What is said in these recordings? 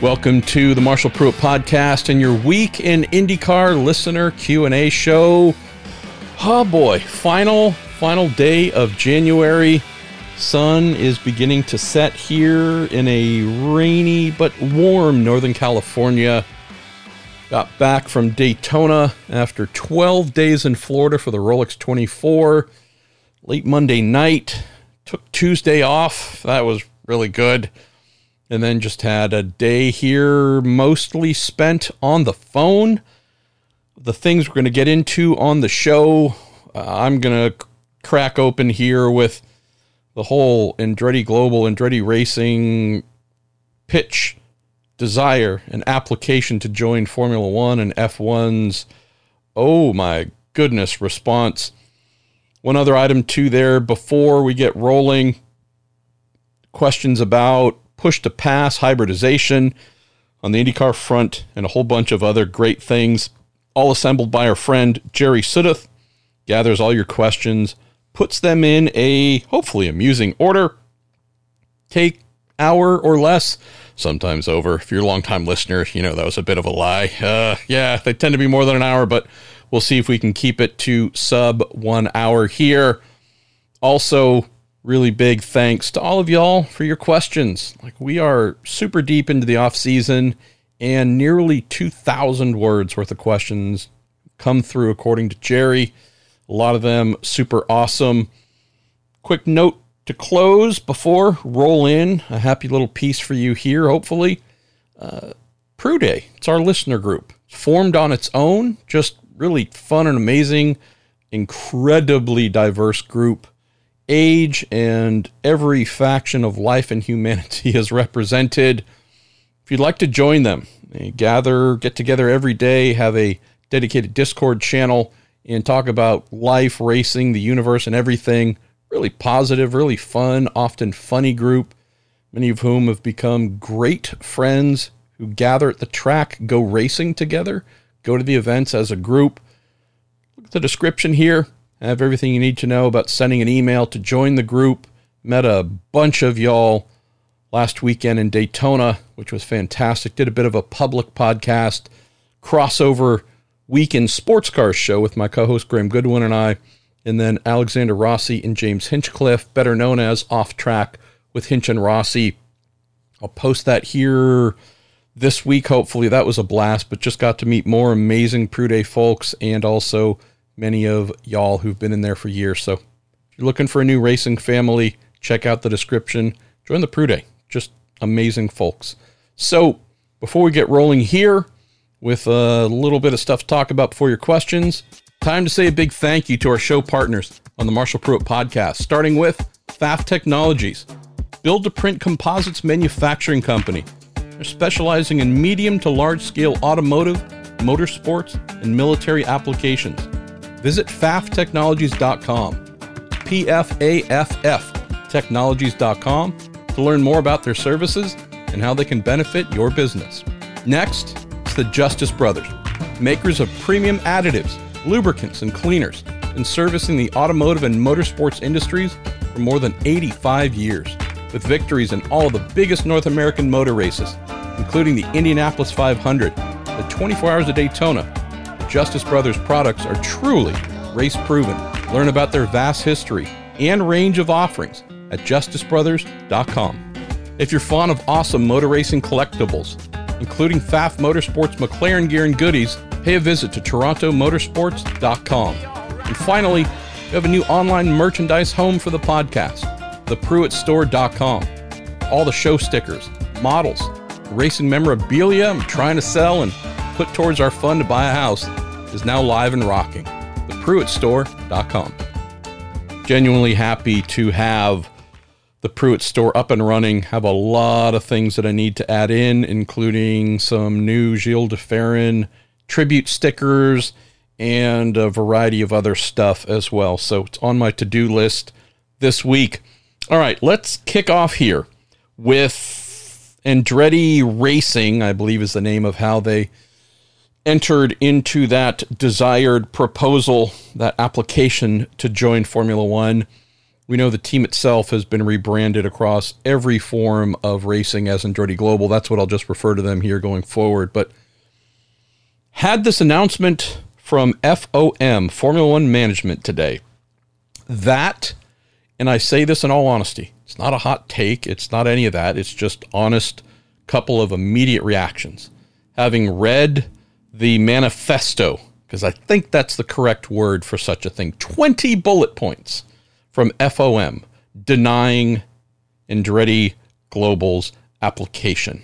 Welcome to the Marshall Pruett podcast and your week in IndyCar listener Q&A show. Oh boy, final final day of January. Sun is beginning to set here in a rainy but warm Northern California. Got back from Daytona after 12 days in Florida for the Rolex 24. Late Monday night, took Tuesday off. That was really good and then just had a day here mostly spent on the phone. The things we're going to get into on the show, uh, I'm going to crack open here with the whole Andretti Global, Andretti Racing pitch, desire, and application to join Formula One and F1's, oh my goodness, response. One other item, too, there before we get rolling questions about push to pass, hybridization on the IndyCar front, and a whole bunch of other great things, all assembled by our friend Jerry Sudduth. Gathers all your questions, puts them in a hopefully amusing order. Take hour or less, sometimes over. If you're a longtime listener, you know that was a bit of a lie. Uh, yeah, they tend to be more than an hour, but we'll see if we can keep it to sub one hour here. Also, really big thanks to all of y'all for your questions. Like we are super deep into the off season and nearly 2000 words worth of questions come through according to Jerry. A lot of them super awesome. Quick note to close before roll in a happy little piece for you here hopefully. Uh, Day, it's our listener group. Formed on its own, just really fun and amazing, incredibly diverse group age and every faction of life and humanity is represented. If you'd like to join them, they gather, get together every day, have a dedicated Discord channel, and talk about life, racing, the universe, and everything. Really positive, really fun, often funny group, many of whom have become great friends who gather at the track, go racing together, go to the events as a group. Look at the description here. I have everything you need to know about sending an email to join the group. Met a bunch of y'all last weekend in Daytona, which was fantastic. Did a bit of a public podcast crossover weekend sports car show with my co host Graham Goodwin and I, and then Alexander Rossi and James Hinchcliffe, better known as Off Track with Hinch and Rossi. I'll post that here this week. Hopefully, that was a blast, but just got to meet more amazing Prude folks and also many of y'all who've been in there for years. So if you're looking for a new racing family, check out the description. Join the PrueDay. Just amazing folks. So before we get rolling here with a little bit of stuff to talk about before your questions, time to say a big thank you to our show partners on the Marshall Pruett podcast, starting with Pfaff Technologies, build to print composites manufacturing company. They're specializing in medium to large scale automotive, motorsports, and military applications visit pfafftechnologies.com. P F A F F technologies.com to learn more about their services and how they can benefit your business. Next, it's the Justice Brothers, makers of premium additives, lubricants, and cleaners, and servicing the automotive and motorsports industries for more than 85 years, with victories in all the biggest North American motor races, including the Indianapolis 500, the 24 Hours of Daytona, Justice Brothers products are truly race proven. Learn about their vast history and range of offerings at justicebrothers.com. If you're fond of awesome motor racing collectibles, including Pfaff Motorsports McLaren gear and goodies, pay a visit to torontomotorsports.com. And finally, we have a new online merchandise home for the podcast, thepruettstore.com. All the show stickers, models, racing memorabilia I'm trying to sell and put towards our fund to buy a house is now live and rocking. The ThePruettStore.com. Genuinely happy to have the Pruett store up and running. Have a lot of things that I need to add in, including some new Gil de Ferran tribute stickers and a variety of other stuff as well. So it's on my to do list this week. All right, let's kick off here with Andretti Racing, I believe is the name of how they entered into that desired proposal, that application to join Formula One. We know the team itself has been rebranded across every form of racing as Andretti Global. That's what I'll just refer to them here going forward. But had this announcement from FOM, Formula One Management, today, that, and I say this in all honesty, it's not a hot take, it's not any of that, it's just honest couple of immediate reactions. Having read the manifesto, because I think that's the correct word for such a thing, 20 bullet points from FOM denying Andretti Global's application.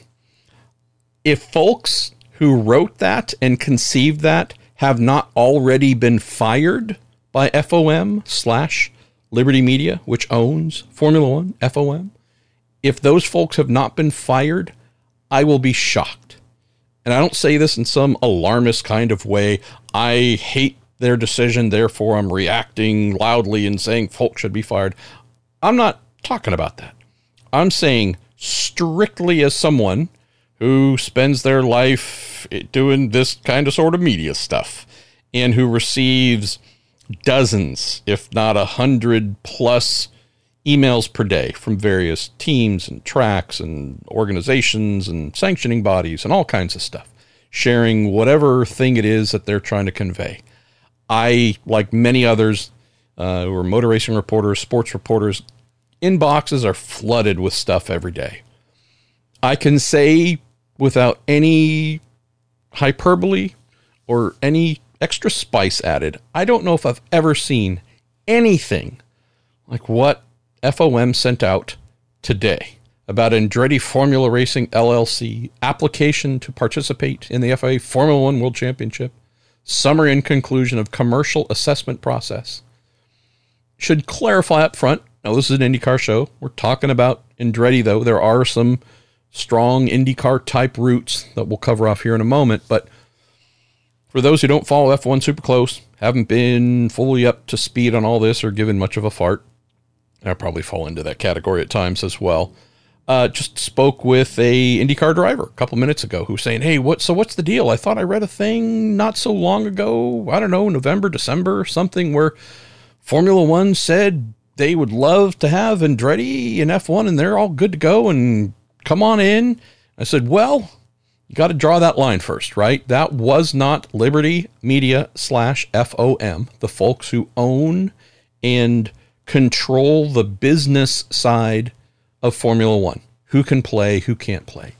If folks who wrote that and conceived that have not already been fired by FOM slash Liberty Media, which owns Formula One, FOM, if those folks have not been fired, I will be shocked. And I don't say this in some alarmist kind of way. I hate their decision, therefore I'm reacting loudly and saying folks should be fired. I'm not talking about that. I'm saying strictly as someone who spends their life doing this kind of sort of media stuff and who receives dozens, if not a hundred plus emails per day from various teams and tracks and organizations and sanctioning bodies and all kinds of stuff, sharing whatever thing it is that they're trying to convey. I, like many others uh, who are motor racing reporters, sports reporters, inboxes are flooded with stuff every day. I can say without any hyperbole or any extra spice added, I don't know if I've ever seen anything like what FOM sent out today about Andretti Formula Racing LLC application to participate in the FIA Formula One World Championship summary and conclusion of commercial assessment process. Should clarify up front. Now, this is an IndyCar show. We're talking about Andretti, though. There are some strong IndyCar type routes that we'll cover off here in a moment. But for those who don't follow F1 super close, haven't been fully up to speed on all this or given much of a fart, I probably fall into that category at times as well uh, just spoke with a IndyCar driver a couple minutes ago who's saying, "Hey, what? So what's the deal? I thought I read a thing not so long ago. I don't know, November, December, something where Formula One said they would love to have Andretti and F1, and they're all good to go and come on in." I said, "Well." You got to draw that line first, right? That was not Liberty Media slash FOM, the folks who own and control the business side of Formula One who can play, who can't play.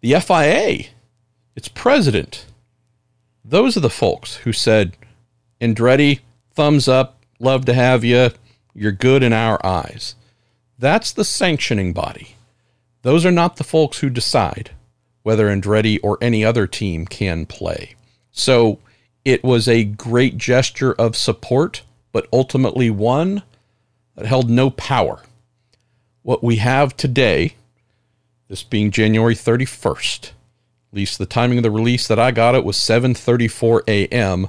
The FIA, its president, those are the folks who said, Andretti, thumbs up, love to have you, you're good in our eyes. That's the sanctioning body. Those are not the folks who decide whether Andretti or any other team can play. So it was a great gesture of support, but ultimately one that held no power what we have today, this being January 31st, at least the timing of the release that I got it was 7:34 a.m.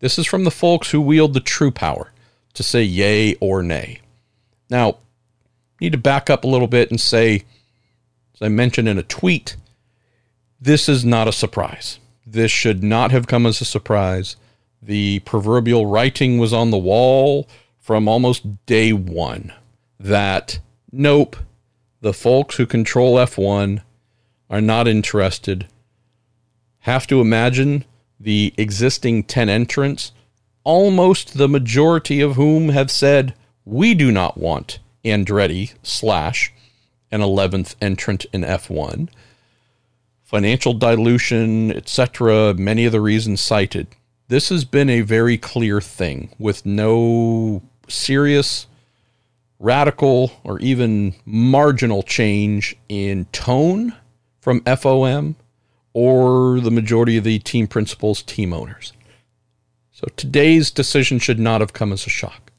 This is from the folks who wield the true power to say yay or nay. Now, need to back up a little bit and say, as I mentioned in a tweet, this is not a surprise. This should not have come as a surprise. The proverbial writing was on the wall from almost day one that Nope. The folks who control F1 are not interested. Have to imagine the existing 10 entrants, almost the majority of whom have said, we do not want Andretti slash an 11th entrant in F1. Financial dilution, etc., many of the reasons cited. This has been a very clear thing with no serious radical or even marginal change in tone from FOM or the majority of the team principals, team owners. So today's decision should not have come as a shock.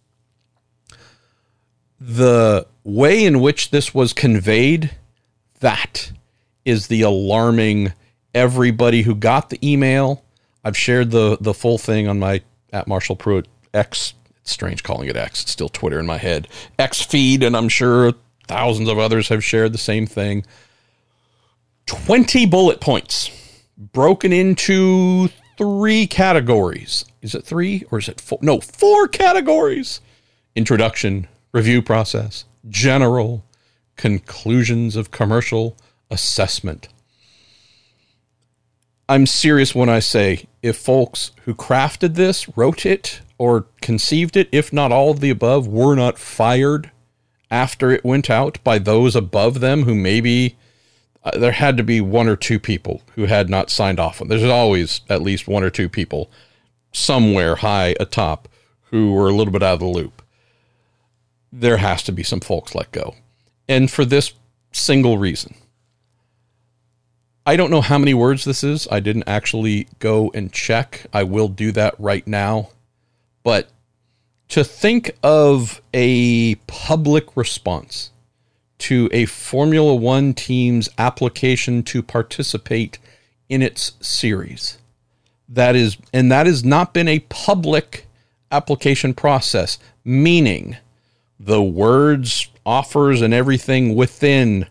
The way in which this was conveyed, that is the alarming everybody who got the email. I've shared the the full thing on my at Marshall Pruett X It's strange calling it X. It's still Twitter in my head. X feed, and I'm sure thousands of others have shared the same thing. 20 bullet points broken into three categories. Is it three or is it four? No, four categories introduction, review process, general, conclusions of commercial assessment. I'm serious when I say if folks who crafted this, wrote it, or conceived it, if not all of the above, were not fired after it went out by those above them who maybe uh, there had to be one or two people who had not signed off on. There's always at least one or two people somewhere high atop who were a little bit out of the loop. There has to be some folks let go. And for this single reason. I don't know how many words this is. I didn't actually go and check. I will do that right now. But to think of a public response to a Formula One team's application to participate in its series. That is, and that has not been a public application process, meaning the words, offers, and everything within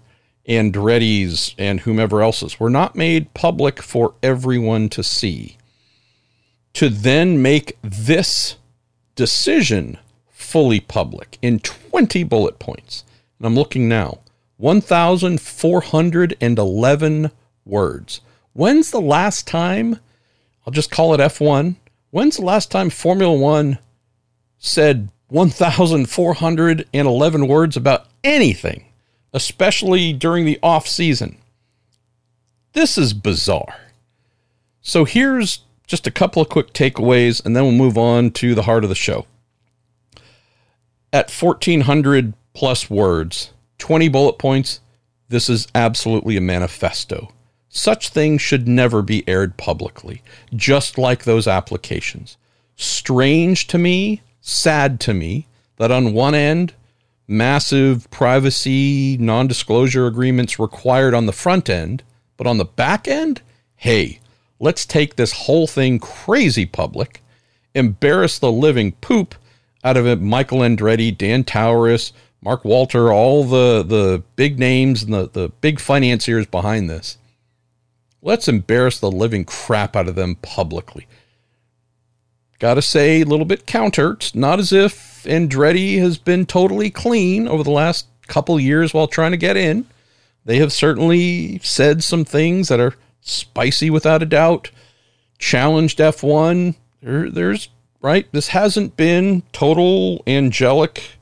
Andretti's and whomever else's were not made public for everyone to see. To then make this decision fully public in 20 bullet points and I'm looking now 1,411 words. When's the last time? I'll just call it F1. When's the last time Formula One said 1,411 words about anything, especially during the off season? This is bizarre. So here's just a couple of quick takeaways, and then we'll move on to the heart of the show. At 1,400 plus words, 20 bullet points. This is absolutely a manifesto. Such things should never be aired publicly, just like those applications. Strange to me, sad to me, that on one end, massive privacy, non disclosure agreements required on the front end, but on the back end, hey, let's take this whole thing crazy public, embarrass the living poop out of it. Michael Andretti, Dan Towriss, Mark Walter, all the, the big names and the, the big financiers behind this. Let's embarrass the living crap out of them publicly. Gotta say, a little bit counter. It's not as if Andretti has been totally clean over the last couple years while trying to get in. They have certainly said some things that are spicy without a doubt, challenged F1. There, there's, right? This hasn't been total angelic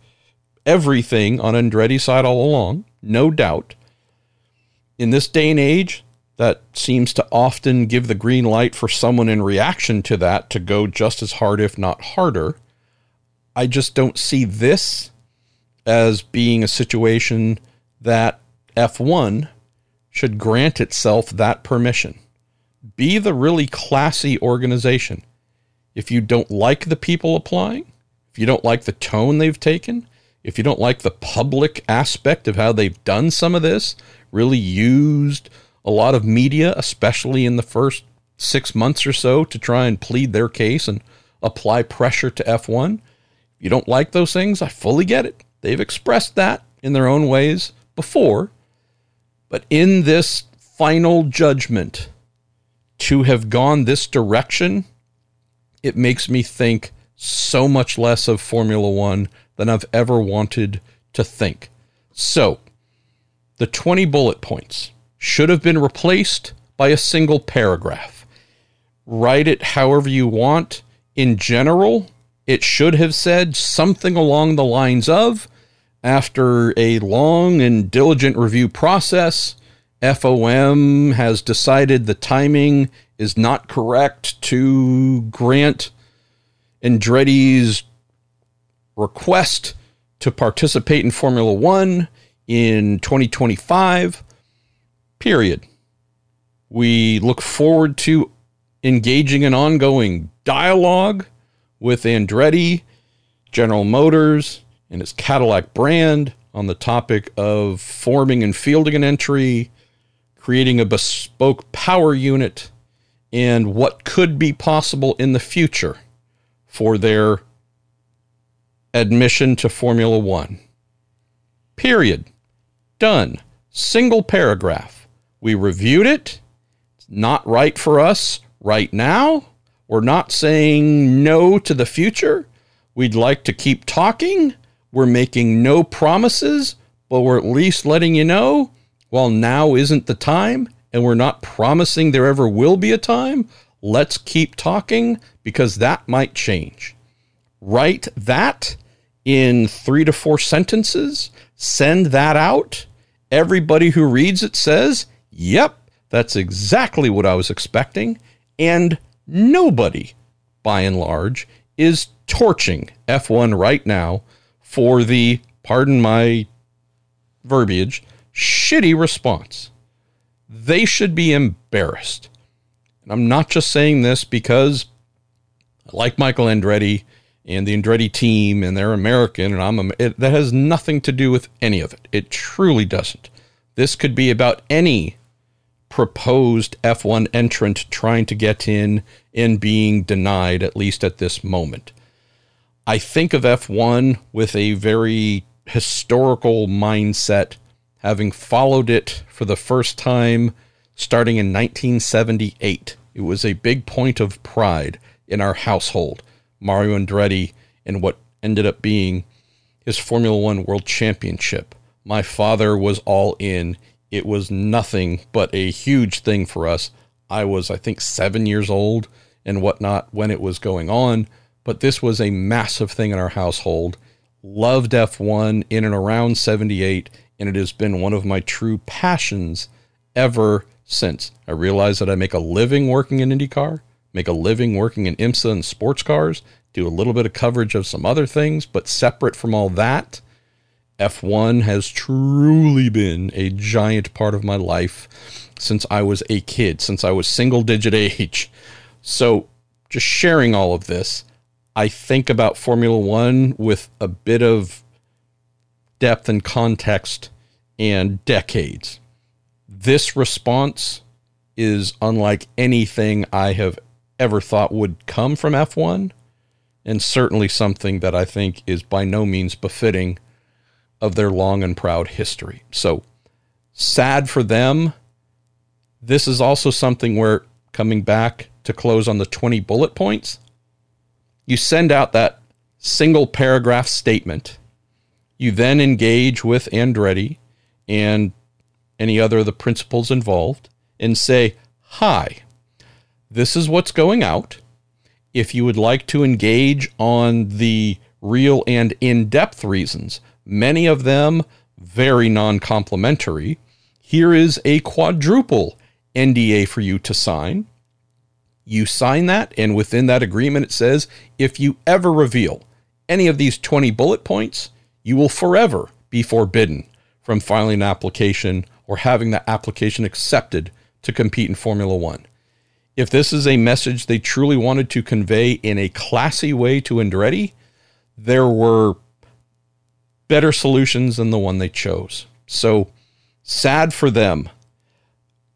everything on Andretti's side all along, no doubt. In this day and age, that seems to often give the green light for someone in reaction to that to go just as hard, if not harder. I just don't see this as being a situation that F1 should grant itself that permission. Be the really classy organization. If you don't like the people applying, if you don't like the tone they've taken, if you don't like the public aspect of how they've done some of this, really used a lot of media, especially in the first six months or so, to try and plead their case and apply pressure to F1. You don't like those things, I fully get it. They've expressed that in their own ways before. But in this final judgment, to have gone this direction, it makes me think so much less of Formula One than I've ever wanted to think. So, the 20 bullet points should have been replaced by a single paragraph. Write it however you want. In general, it should have said something along the lines of after a long and diligent review process, FOM has decided the timing is not correct to grant Andretti's request to participate in Formula One in 2025. Period. We look forward to engaging in ongoing dialogue with Andretti, General Motors, and its Cadillac brand on the topic of forming and fielding an entry, creating a bespoke power unit, and what could be possible in the future for their admission to Formula One. Period. Done. Single paragraph. We reviewed it. It's not right for us right now. We're not saying no to the future. We'd like to keep talking. we're making no promises, but we're at least letting you know, while now isn't the time, and we're not promising there ever will be a time, let's keep talking because that might change. Write that in three to four sentences, send that out. Everybody who reads it says, Yep, that's exactly what I was expecting. And nobody, by and large, is torching F1 right now for the, pardon my verbiage, shitty response. They should be embarrassed. And I'm not just saying this because I like Michael Andretti and the Andretti team and they're American and I'm it, that has nothing to do with any of it. It truly doesn't. This could be about any proposed F1 entrant trying to get in and being denied, at least at this moment. I think of F1 with a very historical mindset, having followed it for the first time starting in 1978. It was a big point of pride in our household. Mario Andretti and what ended up being his Formula One World Championship. My father was all in it was nothing but a huge thing for us. I was, I think, seven years old and whatnot when it was going on, but this was a massive thing in our household. Loved F1 in and around 78, and it has been one of my true passions ever since. I realized that I make a living working in IndyCar, make a living working in IMSA and sports cars, do a little bit of coverage of some other things, but separate from all that, F1 has truly been a giant part of my life since I was a kid, since I was single digit age. So, just sharing all of this, I think about Formula One with a bit of depth and context and decades. This response is unlike anything I have ever thought would come from F1, and certainly something that I think is by no means befitting of their long and proud history. So sad for them. This is also something where coming back to close on the 20 bullet points, you send out that single paragraph statement. You then engage with Andretti and any other of the principals involved and say, Hi, this is what's going out. If you would like to engage on the real and in depth reasons many of them very non complimentary. Here is a quadruple NDA for you to sign. You sign that, and within that agreement, it says if you ever reveal any of these 20 bullet points, you will forever be forbidden from filing an application or having that application accepted to compete in Formula One. If this is a message they truly wanted to convey in a classy way to Andretti, there were better solutions than the one they chose. So sad for them.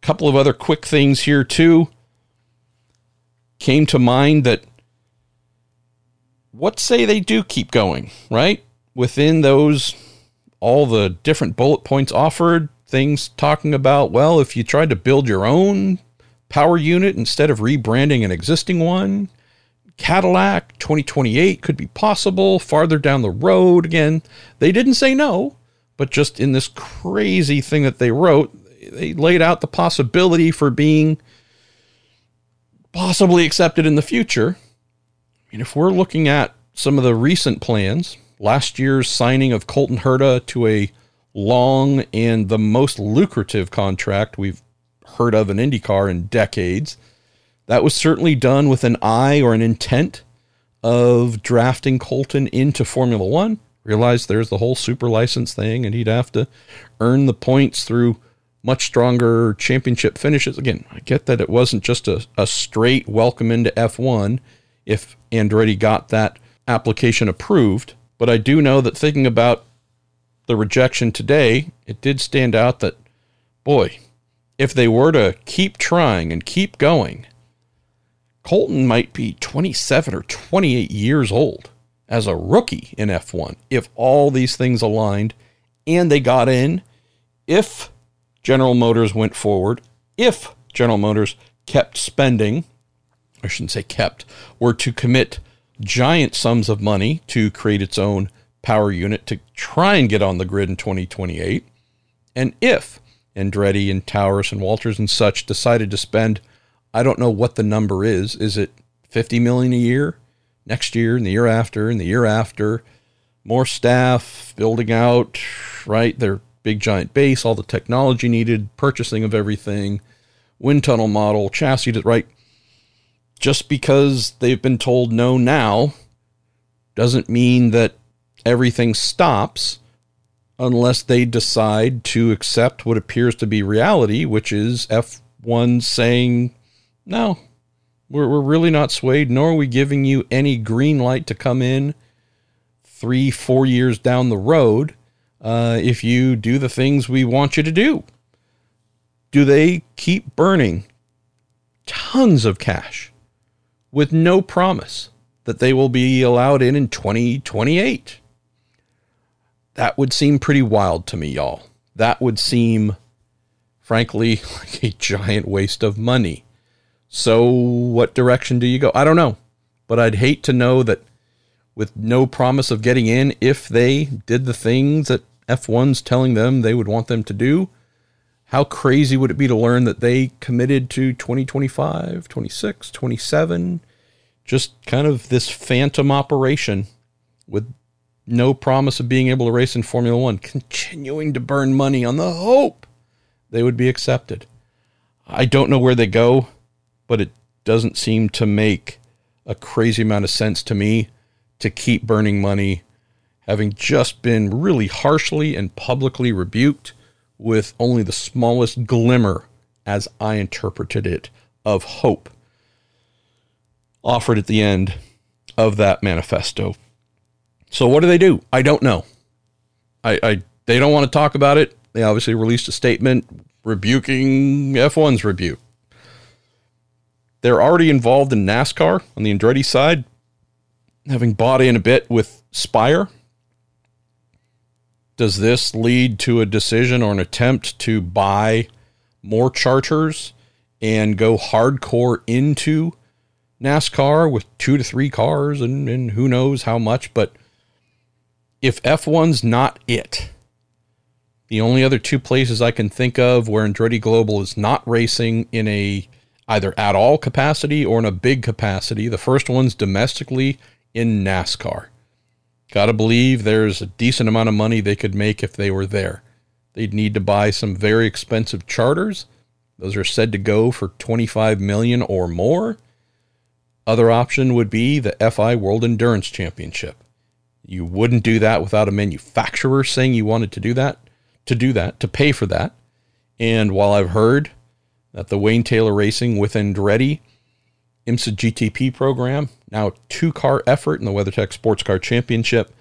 A couple of other quick things here, too. Came to mind that what say they do keep going, right? Within those, all the different bullet points offered, things talking about, well, if you tried to build your own power unit instead of rebranding an existing one, Cadillac 2028 could be possible farther down the road. Again, they didn't say no, but just in this crazy thing that they wrote, they laid out the possibility for being possibly accepted in the future. I mean, if we're looking at some of the recent plans, last year's signing of Colton Herta to a long and the most lucrative contract we've heard of in IndyCar in decades that was certainly done with an eye or an intent of drafting Colton into Formula One. Realized there's the whole super license thing, and he'd have to earn the points through much stronger championship finishes. Again, I get that it wasn't just a, a straight welcome into F1 if Andretti got that application approved, but I do know that thinking about the rejection today, it did stand out that, boy, if they were to keep trying and keep going, Colton might be 27 or 28 years old as a rookie in F1 if all these things aligned and they got in. If General Motors went forward, if General Motors kept spending, I shouldn't say kept, were to commit giant sums of money to create its own power unit to try and get on the grid in 2028. And if Andretti and Towriss and Walters and such decided to spend, I don't know what the number is. Is it 50 million a year next year and the year after and the year after? More staff, building out, right? Their big giant base, all the technology needed, purchasing of everything, wind tunnel model, chassis, right? Just because they've been told no now doesn't mean that everything stops unless they decide to accept what appears to be reality, which is F1 saying, no, we're, we're really not swayed, nor are we giving you any green light to come in three, four years down the road uh, if you do the things we want you to do. Do they keep burning tons of cash with no promise that they will be allowed in in 2028? That would seem pretty wild to me, y'all. That would seem, frankly, like a giant waste of money. So, what direction do you go? I don't know. But I'd hate to know that with no promise of getting in, if they did the things that F1's telling them they would want them to do, how crazy would it be to learn that they committed to 2025, 26, 27? Just kind of this phantom operation with no promise of being able to race in Formula One, continuing to burn money on the hope they would be accepted. I don't know where they go, but it doesn't seem to make a crazy amount of sense to me to keep burning money, having just been really harshly and publicly rebuked with only the smallest glimmer, as I interpreted it, of hope offered at the end of that manifesto so what do they do? I don't know. I, I they don't want to talk about it. They obviously released a statement rebuking F1's rebuke. They're already involved in NASCAR on the Andretti side, having bought in a bit with Spire. Does this lead to a decision or an attempt to buy more charters and go hardcore into NASCAR with two to three cars and, and who knows how much? But if F1's not it, the only other two places I can think of where Andretti Global is not racing in a either at all capacity or in a big capacity, the first one's domestically in NASCAR. Got to believe there's a decent amount of money they could make if they were there. They'd need to buy some very expensive charters. Those are said to go for 25 million or more. Other option would be the FIA World Endurance Championship. You wouldn't do that without a manufacturer saying you wanted to do that, to do that, to pay for that. And while I've heard that the Wayne Taylor Racing with Andretti IMSA GTP program, now two car effort in the WeatherTech Sports Car Championship,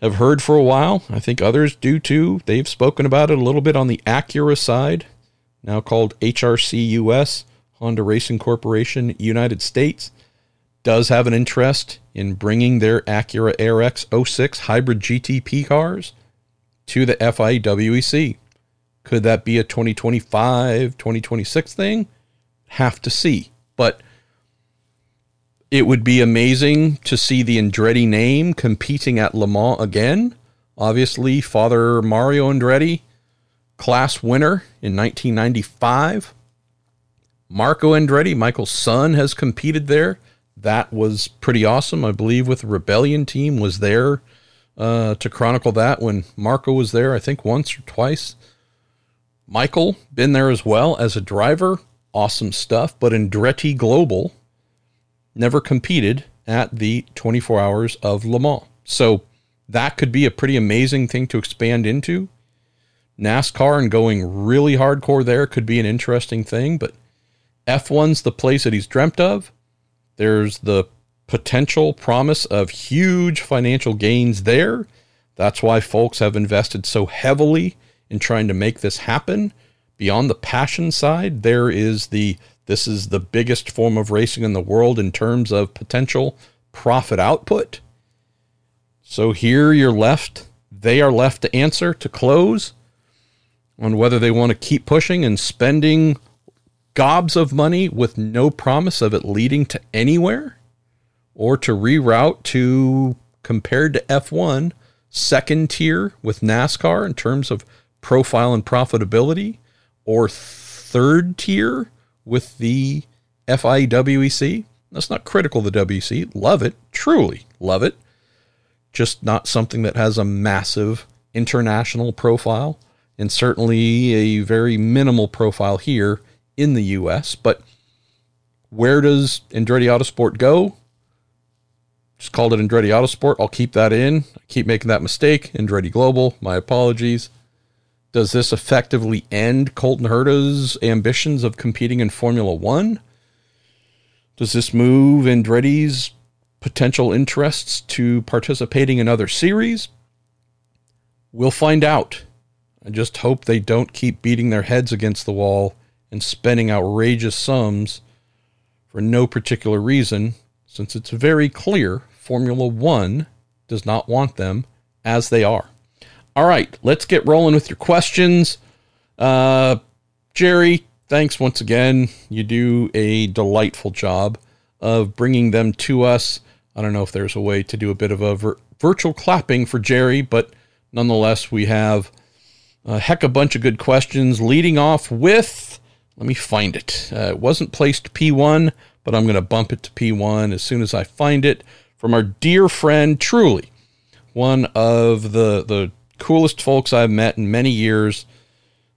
have heard for a while. I think others do too. They've spoken about it a little bit on the Acura side, now called HRC US, Honda Racing Corporation, United States does have an interest in bringing their Acura ARX 06 hybrid GTP cars to the FIA WEC. Could that be a 2025, 2026 thing? Have to see. But it would be amazing to see the Andretti name competing at Le Mans again. Obviously, Father Mario Andretti, class winner in 1995. Marco Andretti, Michael's son, has competed there that was pretty awesome. I believe with the Rebellion team was there uh, to chronicle that when Marco was there. I think once or twice. Michael been there as well as a driver. Awesome stuff. But Andretti Global never competed at the 24 Hours of Le Mans. So that could be a pretty amazing thing to expand into. NASCAR and going really hardcore there could be an interesting thing, but F1's the place that he's dreamt of. There's the potential promise of huge financial gains there. That's why folks have invested so heavily in trying to make this happen. Beyond the passion side, there is the this is the biggest form of racing in the world in terms of potential profit output. So here you're left, they are left to answer to close on whether they want to keep pushing and spending gobs of money with no promise of it leading to anywhere or to reroute to compared to F1, second tier with NASCAR in terms of profile and profitability, or third tier with the FIA WEC. That's not critical of the WEC. Love it, truly love it. Just not something that has a massive international profile and certainly a very minimal profile here in the US. But where does Andretti Autosport go? Just called it Andretti Autosport. I'll keep that in. I keep making that mistake. Andretti Global, my apologies. Does this effectively end Colton Herta's ambitions of competing in Formula One? Does this move Andretti's potential interests to participating in other series? We'll find out. I just hope they don't keep beating their heads against the wall and spending outrageous sums for no particular reason, since it's very clear Formula One does not want them as they are. All right, let's get rolling with your questions. Uh, Jerry, thanks once again. You do a delightful job of bringing them to us. I don't know if there's a way to do a bit of a vir- virtual clapping for Jerry, but nonetheless, we have a heck of a bunch of good questions, leading off with let me find it. Uh, it wasn't placed P1, but I'm going to bump it to P1 as soon as I find it from our dear friend, truly one of the the coolest folks I've met in many years.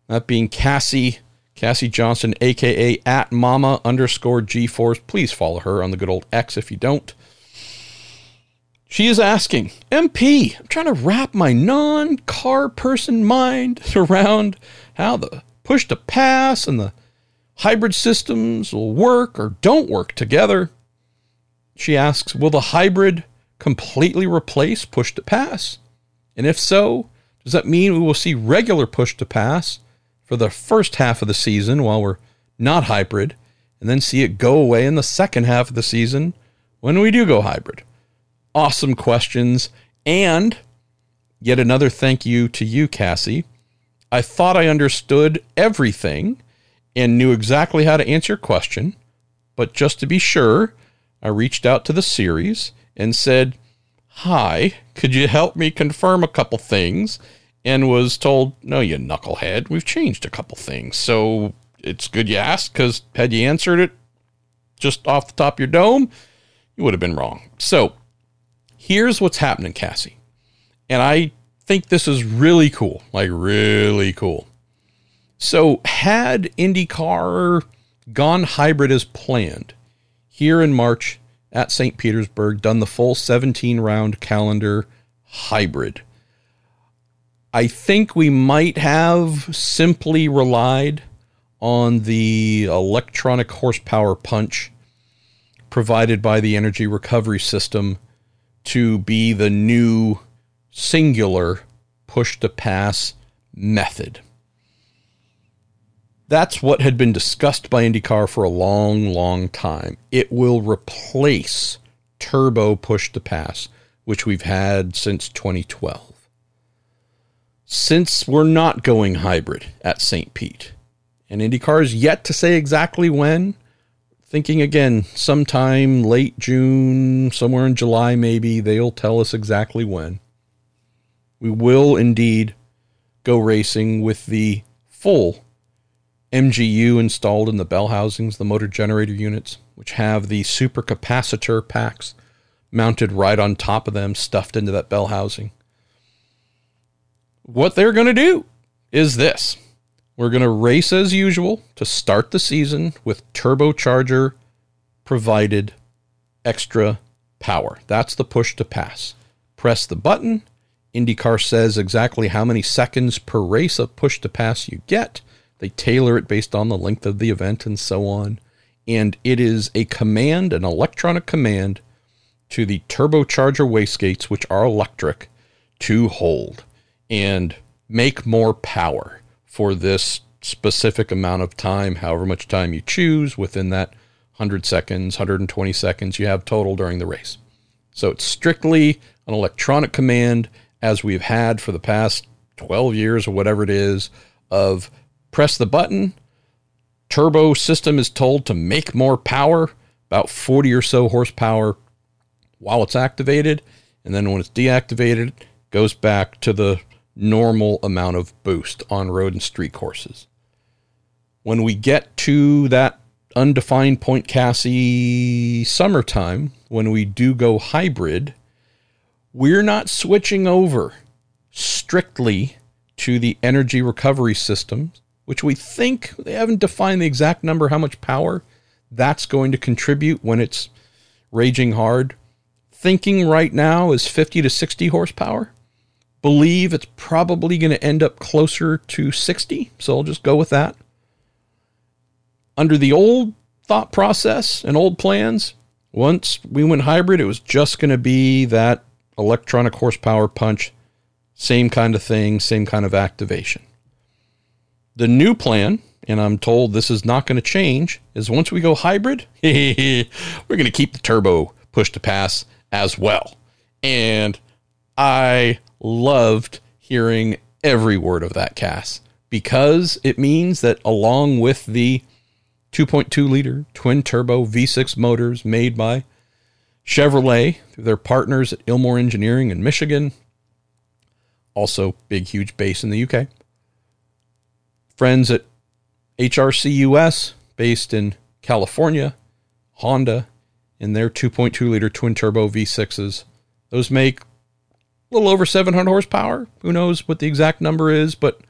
That being Cassie, Cassie Johnson, aka at Mama underscore G Force. Please follow her on the good old X if you don't. She is asking, MP, I'm trying to wrap my non car person mind around how the push to pass and the hybrid systems will work or don't work together. She asks, Will the hybrid completely replace push to pass? And if so, does that mean we will see regular push to pass for the first half of the season while we're not hybrid, and then see it go away in the second half of the season when we do go hybrid? awesome questions. And yet another thank you to you, Cassie. I thought I understood everything and knew exactly how to answer your question. But just to be sure, I reached out to the series and said, Hi, could you help me confirm a couple things? And was told, No, you knucklehead, we've changed a couple things. So it's good you asked because had you answered it just off the top of your dome, you would have been wrong. So here's what's happening, Cassie. And I think this is really cool, like really cool. So, had IndyCar gone hybrid as planned here in March at St. Petersburg, done the full 17 round calendar hybrid, I think we might have simply relied on the electronic horsepower punch provided by the energy recovery system to be the new singular push to pass method. That's what had been discussed by IndyCar for a long, long time. It will replace turbo push to pass, which we've had since 2012. Since we're not going hybrid at St. Pete, and IndyCar is yet to say exactly when, thinking again, sometime late June, somewhere in July, maybe, they'll tell us exactly when. We will indeed go racing with the full MGU installed in the bell housings, the motor generator units, which have the supercapacitor packs mounted right on top of them, stuffed into that bell housing. What they're going to do is this we're going to race as usual to start the season with turbocharger provided extra power. That's the push to pass. Press the button. IndyCar says exactly how many seconds per race of push to pass you get. They tailor it based on the length of the event and so on. And it is a command, an electronic command to the turbocharger wastegates, which are electric, to hold and make more power for this specific amount of time, however much time you choose within that 100 seconds, 120 seconds you have total during the race. So it's strictly an electronic command as we've had for the past 12 years or whatever it is of press the button, turbo system is told to make more power, about 40 or so horsepower while it's activated, And then when it's deactivated, goes back to the normal amount of boost on road and street courses. When we get to that undefined point Cassie summertime, when we do go hybrid, we're not switching over strictly to the energy recovery systems, which we think they haven't defined the exact number how much power that's going to contribute when it's raging hard. Thinking right now is 50 to 60 horsepower. Believe it's probably going to end up closer to 60, so I'll just go with that. Under the old thought process and old plans, once we went hybrid, it was just going to be that electronic horsepower punch, same kind of thing, same kind of activation. The new plan, and I'm told this is not going to change, is once we go hybrid, we're going to keep the turbo push to pass as well. And I loved hearing every word of that cast because it means that along with the 2.2 liter twin turbo V6 motors made by Chevrolet through their partners at Ilmor Engineering in Michigan, also big, huge base in the UK. Friends at HRCUS, based in California, Honda, in their 2.2 liter twin turbo V6s. Those make a little over 700 horsepower. Who knows what the exact number is, but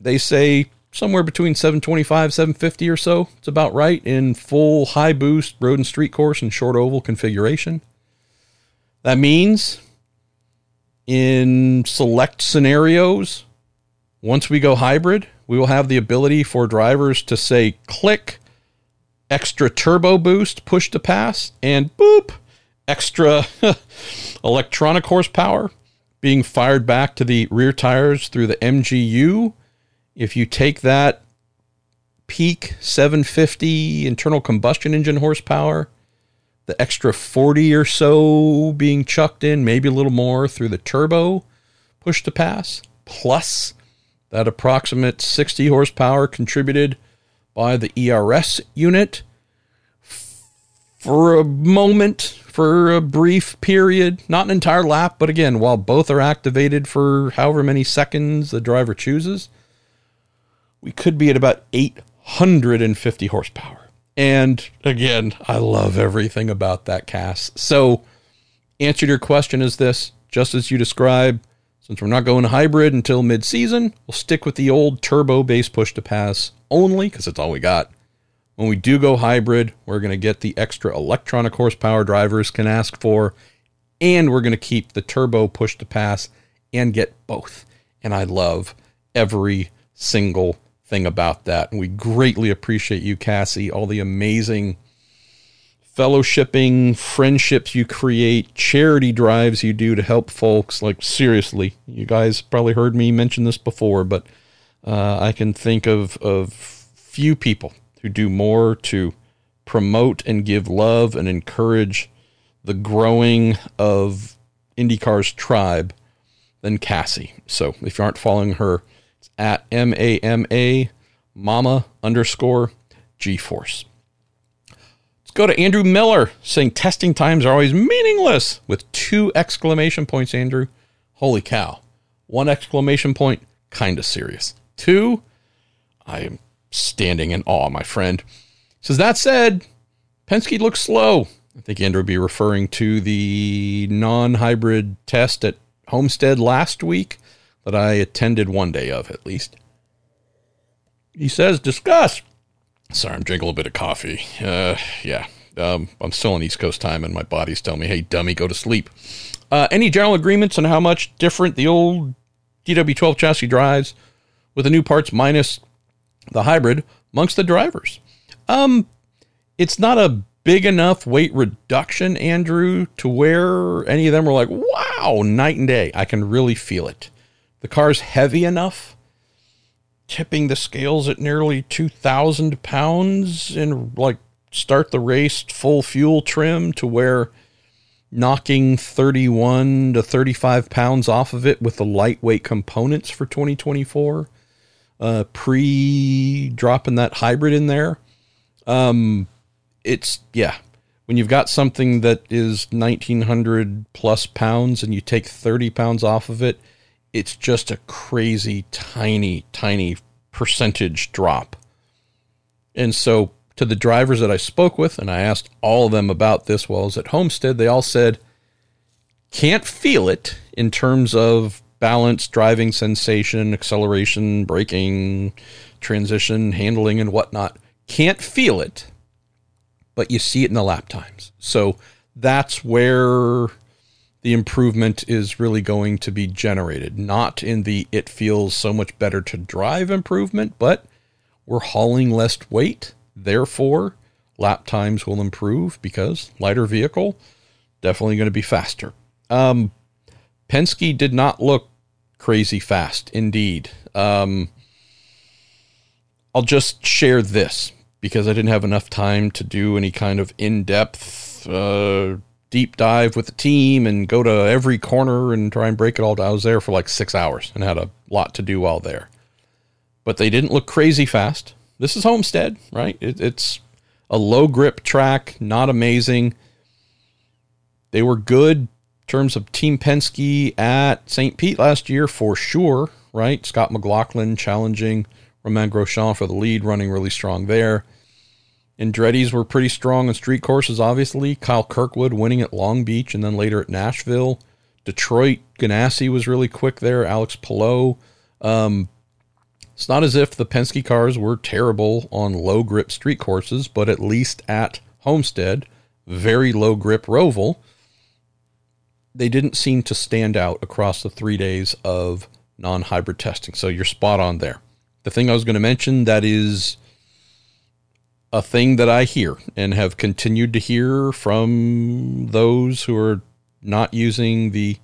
they say somewhere between 725 750 or so. It's about right in full high boost road and street course and short oval configuration. That means in select scenarios, once we go hybrid, we will have the ability for drivers to say click extra turbo boost push to pass and boop extra electronic horsepower being fired back to the rear tires through the MGU. If you take that peak 750 internal combustion engine horsepower, the extra 40 or so being chucked in, maybe a little more through the turbo push to pass, plus that approximate 60 horsepower contributed by the ERS unit for a moment, for a brief period, not an entire lap, but again, while both are activated for however many seconds the driver chooses, we could be at about 850 horsepower. And again, I love everything about that cast. So, answer to your question is this just as you describe, since we're not going hybrid until mid season, we'll stick with the old turbo base push to pass only because it's all we got. When we do go hybrid, we're going to get the extra electronic horsepower drivers can ask for, and we're going to keep the turbo push to pass and get both. And I love every single thing about that. And we greatly appreciate you, Cassie, all the amazing fellowshipping, friendships you create, charity drives you do to help folks. Like, seriously, you guys probably heard me mention this before, but uh, I can think of, of few people who do more to promote and give love and encourage the growing of IndyCar's tribe than Cassie. So if you aren't following her, it's at M A M A Mama underscore G Force. Let's go to Andrew Miller saying testing times are always meaningless with two exclamation points, Andrew. Holy cow. One exclamation point, kind of serious. Two, I am standing in awe, my friend. Says that said, Penske looks slow. I think Andrew would be referring to the non hybrid test at Homestead last week that I attended one day of, at least. He says, discuss. Sorry, I'm drinking a little bit of coffee. Uh, yeah, um, I'm still on East Coast time, and my body's telling me, hey, dummy, go to sleep. Uh, any general agreements on how much different the old DW12 chassis drives with the new parts minus the hybrid amongst the drivers. Um, it's not a big enough weight reduction, Andrew, to where any of them were like, wow, night and day. I can really feel it. The car's heavy enough, tipping the scales at nearly 2,000 pounds and like start the race full fuel trim to where knocking 31 to 35 pounds off of it with the lightweight components for 2024 uh, pre dropping that hybrid in there. Um, it's yeah, when you've got something that is 1900 plus pounds and you take 30 pounds off of it, it's just a crazy tiny, tiny percentage drop. And so, to the drivers that I spoke with, and I asked all of them about this while I was at Homestead, they all said, can't feel it in terms of balance, driving sensation, acceleration, braking, transition, handling, and whatnot. Can't feel it, but you see it in the lap times. So that's where the improvement is really going to be generated. Not in the it feels so much better to drive improvement, but we're hauling less weight. Therefore, lap times will improve because lighter vehicle, definitely going to be faster. Um, Penske did not look crazy fast, indeed. Um, I'll just share this because I didn't have enough time to do any kind of in depth, uh, deep dive with the team and go to every corner and try and break it all down. I was there for like six hours and had a lot to do while there. But they didn't look crazy fast. This is Homestead, right? It, it's a low grip track, not amazing. They were good terms of Team Penske at St. Pete last year for sure, right? Scott McLaughlin challenging Romain Grosjean for the lead, running really strong there. Andretti's were pretty strong on street courses, obviously. Kyle Kirkwood winning at Long Beach and then later at Nashville. Detroit, Ganassi was really quick there. Alex Palou. Um, it's not as if the Penske cars were terrible on low grip street courses, but at least at Homestead, very low grip Roval, they didn't seem to stand out across the three days of non hybrid testing. So you're spot on there the thing I was going to mention that is a thing that I hear and have continued to hear from those who are not using the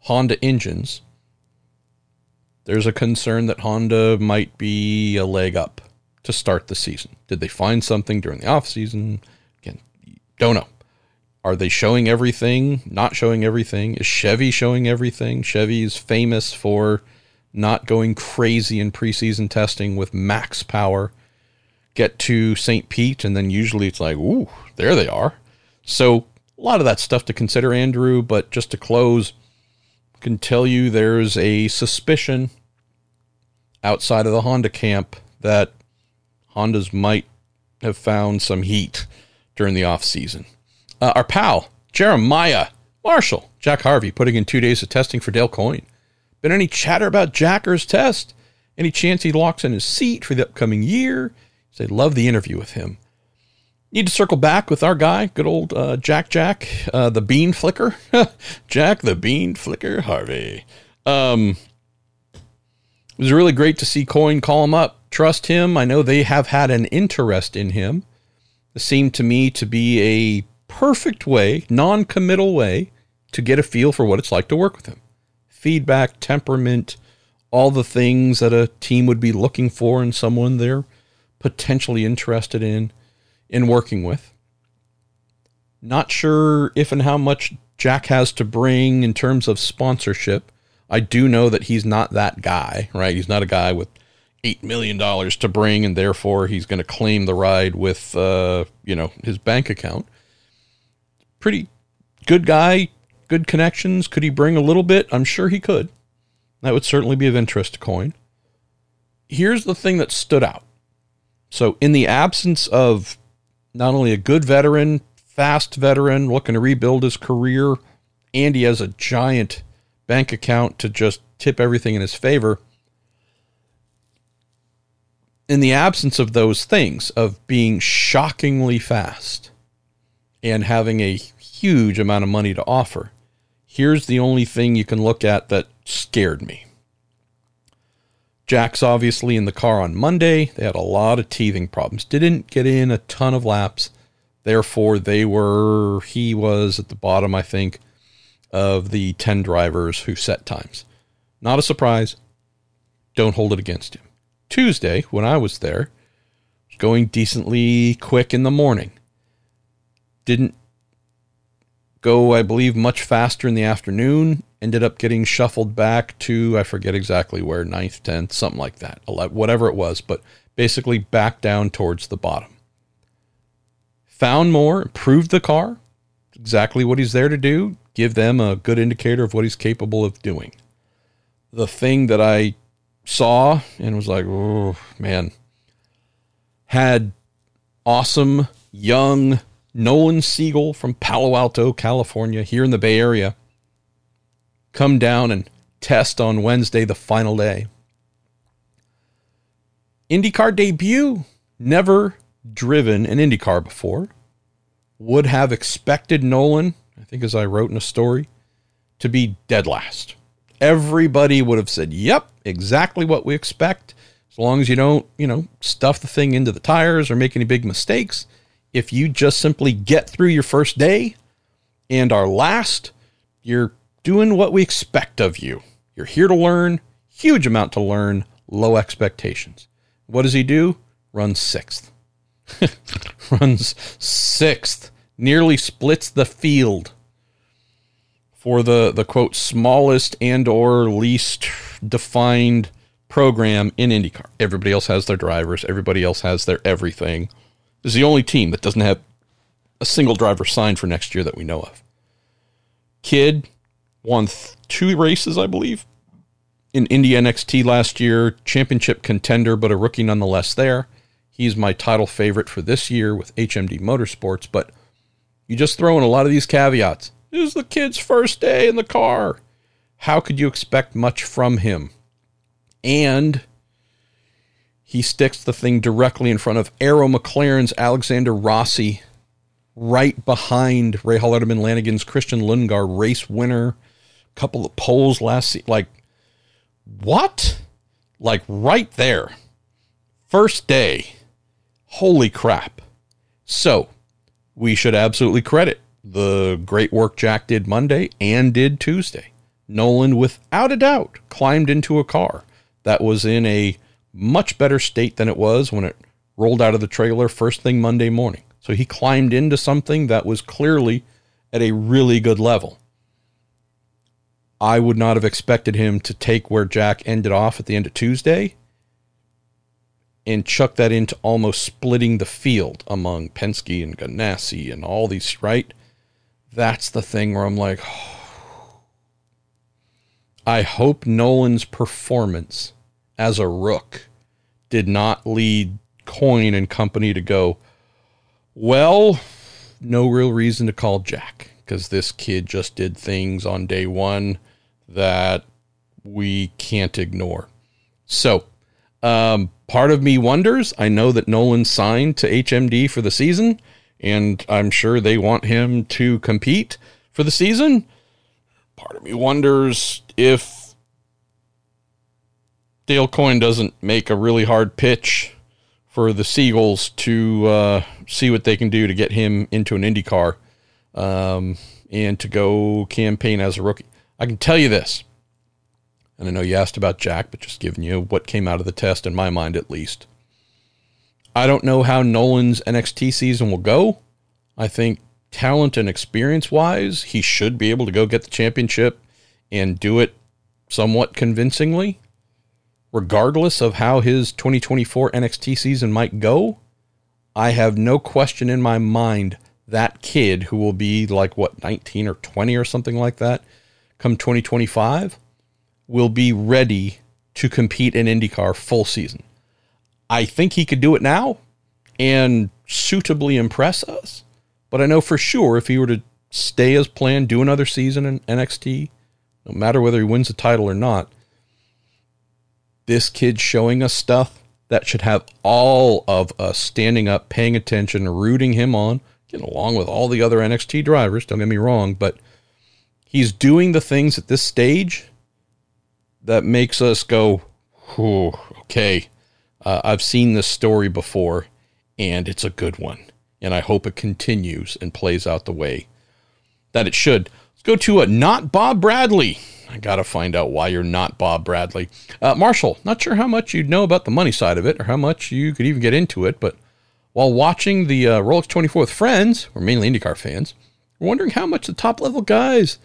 Honda engines. There's a concern that Honda might be a leg up to start the season. Did they find something during the off season? Again, don't know. Are they showing everything? Not showing everything? Is Chevy showing everything? Chevy is famous for not going crazy in preseason testing with max power. Get to St. Pete, and then usually it's like, ooh, there they are. So a lot of that stuff to consider, Andrew. But just to close, can tell you there's a suspicion outside of the Honda camp that Hondas might have found some heat during the off season. Uh, our pal Jeremiah Marshall, Jack Harvey, putting in two days of testing for Dale Coyne. Been any chatter about Jacker's test? Any chance he locks in his seat for the upcoming year? They love the interview with him. Need to circle back with our guy, good old uh, Jack Jack, uh, the Bean Flicker, Jack the Bean Flicker Harvey. Um, it was really great to see Coyne call him up. Trust him. I know they have had an interest in him. It seemed to me to be a perfect way, non committal way, to get a feel for what it's like to work with him feedback, temperament, all the things that a team would be looking for in someone they're potentially interested in in working with. Not sure if and how much Jack has to bring in terms of sponsorship. I do know that he's not that guy, right? He's not a guy with eight million dollars to bring, and therefore he's going to claim the ride with, uh, you know, his bank account. Pretty good guy, good connections. Could he bring a little bit? I'm sure he could. That would certainly be of interest to Coyne. Here's the thing that stood out. So, in the absence of not only a good veteran, fast veteran looking to rebuild his career, and he has a giant bank account to just tip everything in his favor. In the absence of those things, of being shockingly fast and having a huge amount of money to offer, Here's the only thing you can look at that scared me. Jack's obviously in the car on Monday. They had a lot of teething problems. Didn't get in a ton of laps. Therefore, they were, he was at the bottom, I think, of the 10 drivers who set times. Not a surprise. Don't hold it against him. Tuesday, when I was there, going decently quick in the morning. Didn't go, I believe, much faster in the afternoon. Ended up getting shuffled back to, I forget exactly where, ninth, 10th, something like that, 11, whatever it was, but basically back down towards the bottom. found more, improved the car, exactly what he's there to do, give them a good indicator of what he's capable of doing. The thing that I saw and was like, oh man, had awesome young Nolan Siegel from Palo Alto, California, here in the Bay Area, come down and test on Wednesday, the final day. IndyCar debut, never driven an IndyCar before. Would have expected Nolan, I think as I wrote in a story, to be dead last. Everybody would have said, yep, exactly what we expect. As long as you don't, you know, stuff the thing into the tires or make any big mistakes. If you just simply get through your first day and are last, you're doing what we expect of you. You're here to learn, huge amount to learn, low expectations. What does he do? Runs sixth. Runs sixth. Nearly splits the field for the, the quote smallest and or least defined program in IndyCar. Everybody else has their drivers. Everybody else has their everything. Is the only team that doesn't have a single driver signed for next year that we know of. Kid won th- two races, I believe in Indy NXT last year, championship contender, but a rookie nonetheless there. He's my title favorite for this year with HMD Motorsports, but you just throw in a lot of these caveats. This is the kid's first day in the car. How could you expect much from him? And he sticks the thing directly in front of Arrow McLaren's Alexander Rossi, right behind Rahal Letterman Lanigan's Christian Lundgaard race winner. Couple of poles last. Like, what? Like right there. First day. Holy crap. So, we should absolutely credit the great work Jack did Monday and did Tuesday. Nolan, without a doubt, climbed into a car that was in a much better state than it was when it rolled out of the trailer first thing Monday morning. So he climbed into something that was clearly at a really good level. I would not have expected him to take where Jack ended off at the end of Tuesday and chuck that into almost splitting the field among Penske and Ganassi and all these, right? That's the thing where I'm like. I hope Nolan's performance as a rook did not lead Coyne and company to go, well, no real reason to call Jack because this kid just did things on day one that we can't ignore. So, um, part of me wonders. I know that Nolan signed to HMD for the season, and I'm sure they want him to compete for the season. Part of me wonders if Dale Coyne doesn't make a really hard pitch for the Siegels to uh, see what they can do to get him into an IndyCar um, and to go campaign as a rookie. I can tell you this, and I know you asked about Jack, but just giving you what came out of the test in my mind at least. I don't know how Nolan's NXT season will go. I think talent and experience wise, he should be able to go get the championship and do it somewhat convincingly. Regardless of how his 2024 NXT season might go, I have no question in my mind that kid who will be like, what, 19 or 20 or something like that, come 2025 will be ready to compete in IndyCar full season. I think he could do it now and suitably impress us. But I know for sure if he were to stay as planned, do another season in NXT, no matter whether he wins the title or not, this kid showing us stuff that should have all of us standing up, paying attention, rooting him on, getting along with all the other NXT drivers. Don't get me wrong, but he's doing the things at this stage that makes us go, okay, uh, I've seen this story before and it's a good one. And I hope it continues and plays out the way that it should. Let's go to a not Bob Bradley. I got to find out why you're not Bob Bradley. Uh, Marshall, not sure how much you know about the money side of it or how much you could even get into it, but while watching the uh, Rolex 24 with friends, we're mainly IndyCar fans, we're wondering how much the top level guys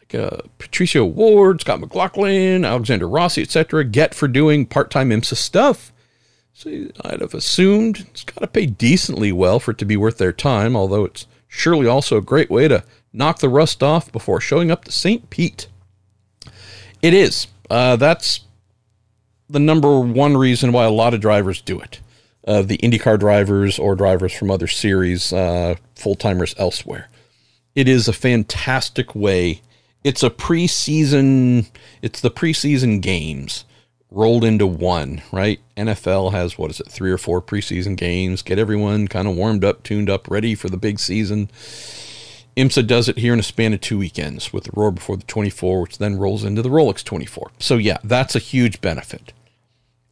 like uh, Patricio O'Ward, Scott McLaughlin, Alexander Rossi, etc., get for doing part time IMSA stuff. So I'd have assumed it's got to pay decently well for it to be worth their time, although it's surely also a great way to knock the rust off before showing up to St. Pete. It is. Uh, that's the number one reason why a lot of drivers do it. Uh, the IndyCar drivers or drivers from other series, uh, full timers elsewhere. It is a fantastic way. It's a preseason. It's the preseason games rolled into one, right? NFL has what is it, three or four preseason games, get everyone kind of warmed up, tuned up, ready for the big season. IMSA does it here in a span of two weekends with the Roar before the 24, which then rolls into the Rolex 24. So yeah, that's a huge benefit.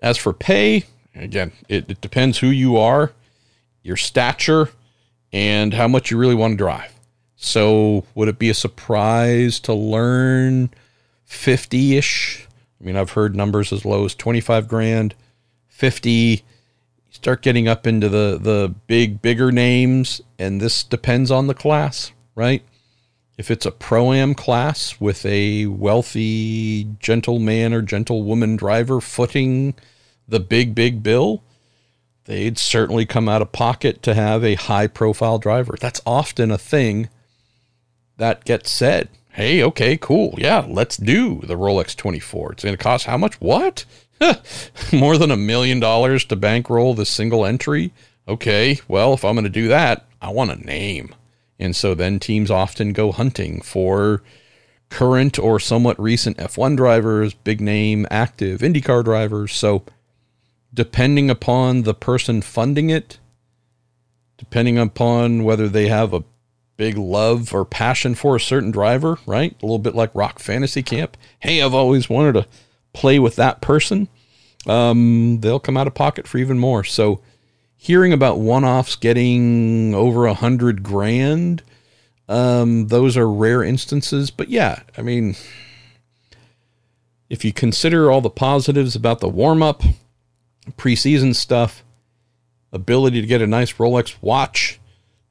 As for pay, again, it, it depends who you are, your stature, and how much you really want to drive. So would it be a surprise to learn 50 ish? I mean, I've heard numbers as low as 25 grand, 50. You start getting up into the, the big, bigger names, and this depends on the class, right? If it's a pro am class with a wealthy gentleman or gentlewoman driver footing the big, big bill, they'd certainly come out of pocket to have a high profile driver. That's often a thing that gets said. Hey, okay, cool. Yeah, let's do the Rolex 24. It's going to cost how much? What? More than a million dollars to bankroll the single entry? Okay, well, if I'm going to do that, I want a name. And so then teams often go hunting for current or somewhat recent F1 drivers, big name, active IndyCar drivers. So depending upon the person funding it, depending upon whether they have a big love or passion for a certain driver, right? A little bit like Rock Fantasy Camp. Hey, I've always wanted to play with that person. Um, they'll come out of pocket for even more. So, hearing about one-offs getting over a hundred grand, um, those are rare instances. But yeah, I mean, if you consider all the positives about the warm-up, preseason stuff, ability to get a nice Rolex watch,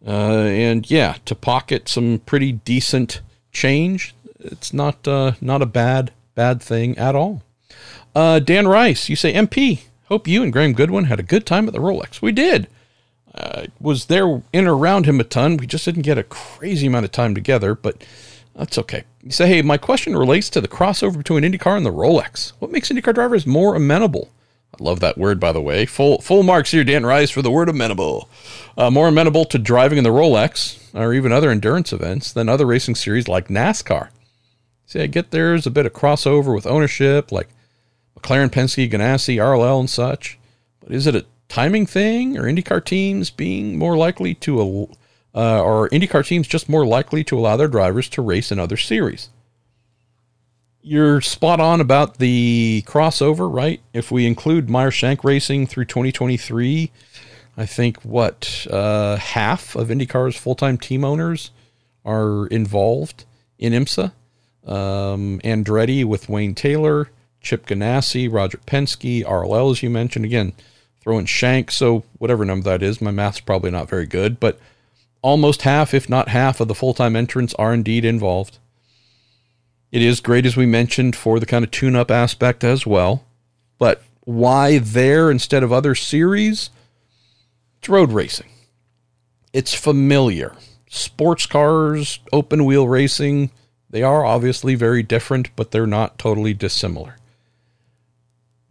uh, and yeah, to pocket some pretty decent change, it's not uh, not a bad bad thing at all. Uh, Dan Rice, you say MP. Hope you and Graham Goodwin had a good time at the Rolex. We did. Uh, was there in around him a ton. We just didn't get a crazy amount of time together, but that's okay. You say, hey, my question relates to the crossover between IndyCar and the Rolex. What makes IndyCar drivers more amenable I love that word, by the way. Full full marks here, Dan Rice, for the word amenable. Uh, more amenable to driving in the Rolex or even other endurance events than other racing series like NASCAR. See, I get there's a bit of crossover with ownership, like McLaren, Penske, Ganassi, RLL, and such. But is it a timing thing, or IndyCar teams being more likely to, uh, or IndyCar teams just more likely to allow their drivers to race in other series? you're spot on about the crossover, right? If we include Meyer Shank Racing through 2023, I think what uh, half of IndyCar's full time team owners are involved in IMSA. Um, Andretti with Wayne Taylor, Chip Ganassi, Roger Penske, RLL, as you mentioned. Again, throw in Shank. So, whatever number that is, my math's probably not very good, but almost half, if not half, of the full time entrants are indeed involved. It is great, as we mentioned, for the kind of tune up aspect as well. But why there instead of other series? It's road racing. It's familiar. Sports cars, open wheel racing, they are obviously very different, but they're not totally dissimilar.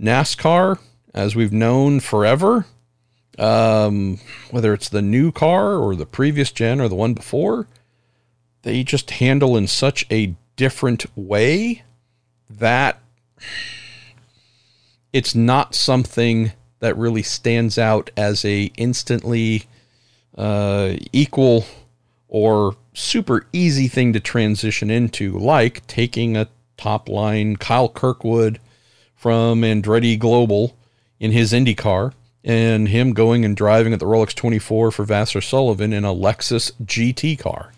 NASCAR, as we've known forever, um, whether it's the new car or the previous gen or the one before, they just handle in such a different way that it's not something that really stands out as a instantly uh, equal or super easy thing to transition into, like taking a top line Kyle Kirkwood from Andretti Global in his Indy car and him going and driving at the Rolex 24 for Vasser Sullivan in a Lexus GT car.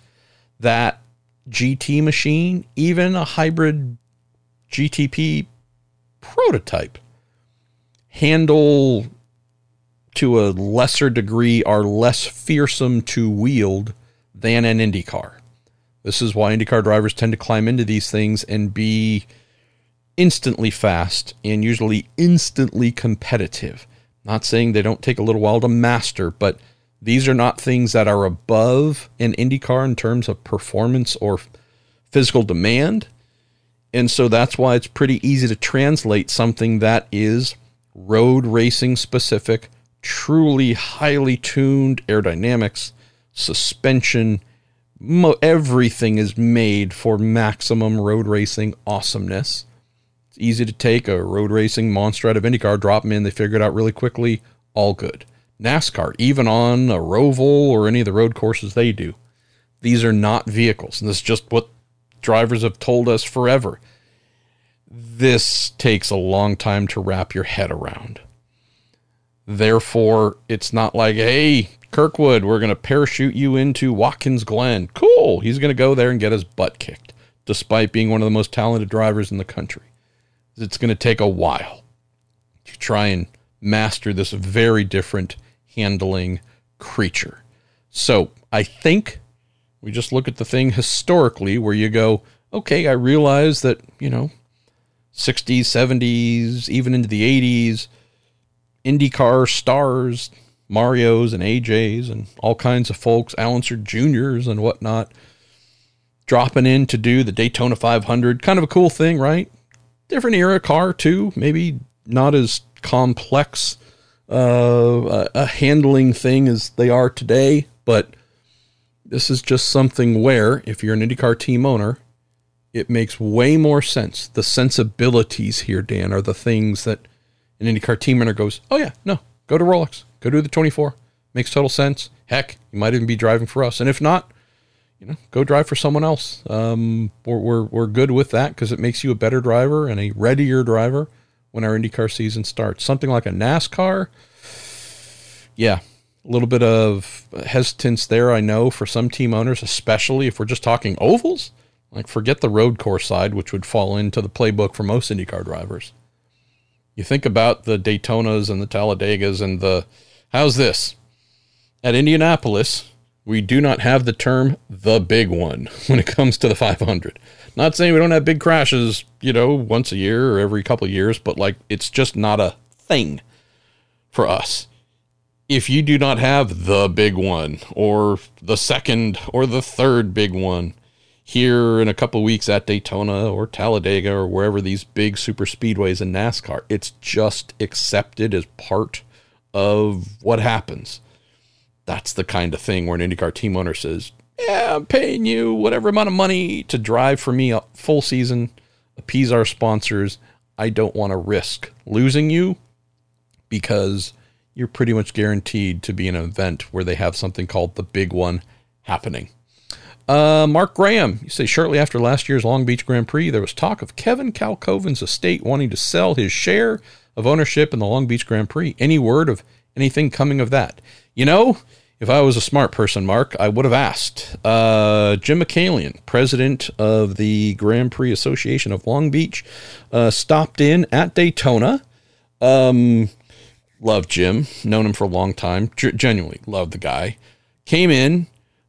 That GT machine, even a hybrid GTP prototype, handle to a lesser degree are less fearsome to wield than an IndyCar. This is why IndyCar drivers tend to climb into these things and be instantly fast and usually instantly competitive. Not saying they don't take a little while to master, but these are not things that are above an IndyCar in terms of performance or physical demand. And so that's why it's pretty easy to translate something that is road racing specific, truly highly tuned aerodynamics, suspension, everything is made for maximum road racing awesomeness. It's easy to take a road racing monster out of IndyCar, drop them in, they figure it out really quickly, all good. NASCAR, even on a Roval or any of the road courses they do, these are not vehicles. And this is just what drivers have told us forever. This takes a long time to wrap your head around. Therefore, it's not like, hey, Kirkwood, we're going to parachute you into Watkins Glen. Cool. He's going to go there and get his butt kicked, despite being one of the most talented drivers in the country. It's going to take a while to try and master this very different handling creature. So I think we just look at the thing historically where you go, okay, I realize that, you know, 60s, 70s, even into the 80s, IndyCar stars, Marios and AJs and all kinds of folks, Al Juniors and whatnot, dropping in to do the Daytona 500. Kind of a cool thing, right? Different era car, too. Maybe not as complex uh, a handling thing as they are today, but this is just something where, if you're an IndyCar team owner, it makes way more sense. The sensibilities here, Dan, are the things that an IndyCar team owner goes, oh, yeah, no, go to Rolex, go to the 24. Makes total sense. Heck, you might even be driving for us. And if not, you know, go drive for someone else. Um, we're, we're, we're good with that because it makes you a better driver and a readier driver when our IndyCar season starts. Something like a NASCAR, yeah, a little bit of hesitance there, I know, for some team owners, especially if we're just talking ovals. Like, forget the road course side, which would fall into the playbook for most IndyCar drivers. You think about the Daytonas and the Talladegas and the. How's this? At Indianapolis, we do not have the term the big one when it comes to the 500. Not saying we don't have big crashes, you know, once a year or every couple of years, but like it's just not a thing for us if you do not have the big one or the second or the third big one here in a couple weeks at Daytona or Talladega or wherever these big super speedways in NASCAR, it's just accepted as part of what happens. That's the kind of thing where an IndyCar team owner says, Yeah, I'm paying you whatever amount of money to drive for me a full season, appease our sponsors. I don't want to risk losing you because you're pretty much guaranteed to be in an event where they have something called the big one happening. Uh, Mark Graham, you say shortly after last year's Long Beach Grand Prix, there was talk of Kevin Kalkhoven's estate wanting to sell his share of ownership in the Long Beach Grand Prix. Any word of anything coming of that? You know, if I was a smart person, Mark, I would have asked. Uh, Jim Michaelian, president of the Grand Prix Association of Long Beach, uh, stopped in at Daytona. Um, Love Jim. Known him for a long time. G- genuinely love the guy. Came in,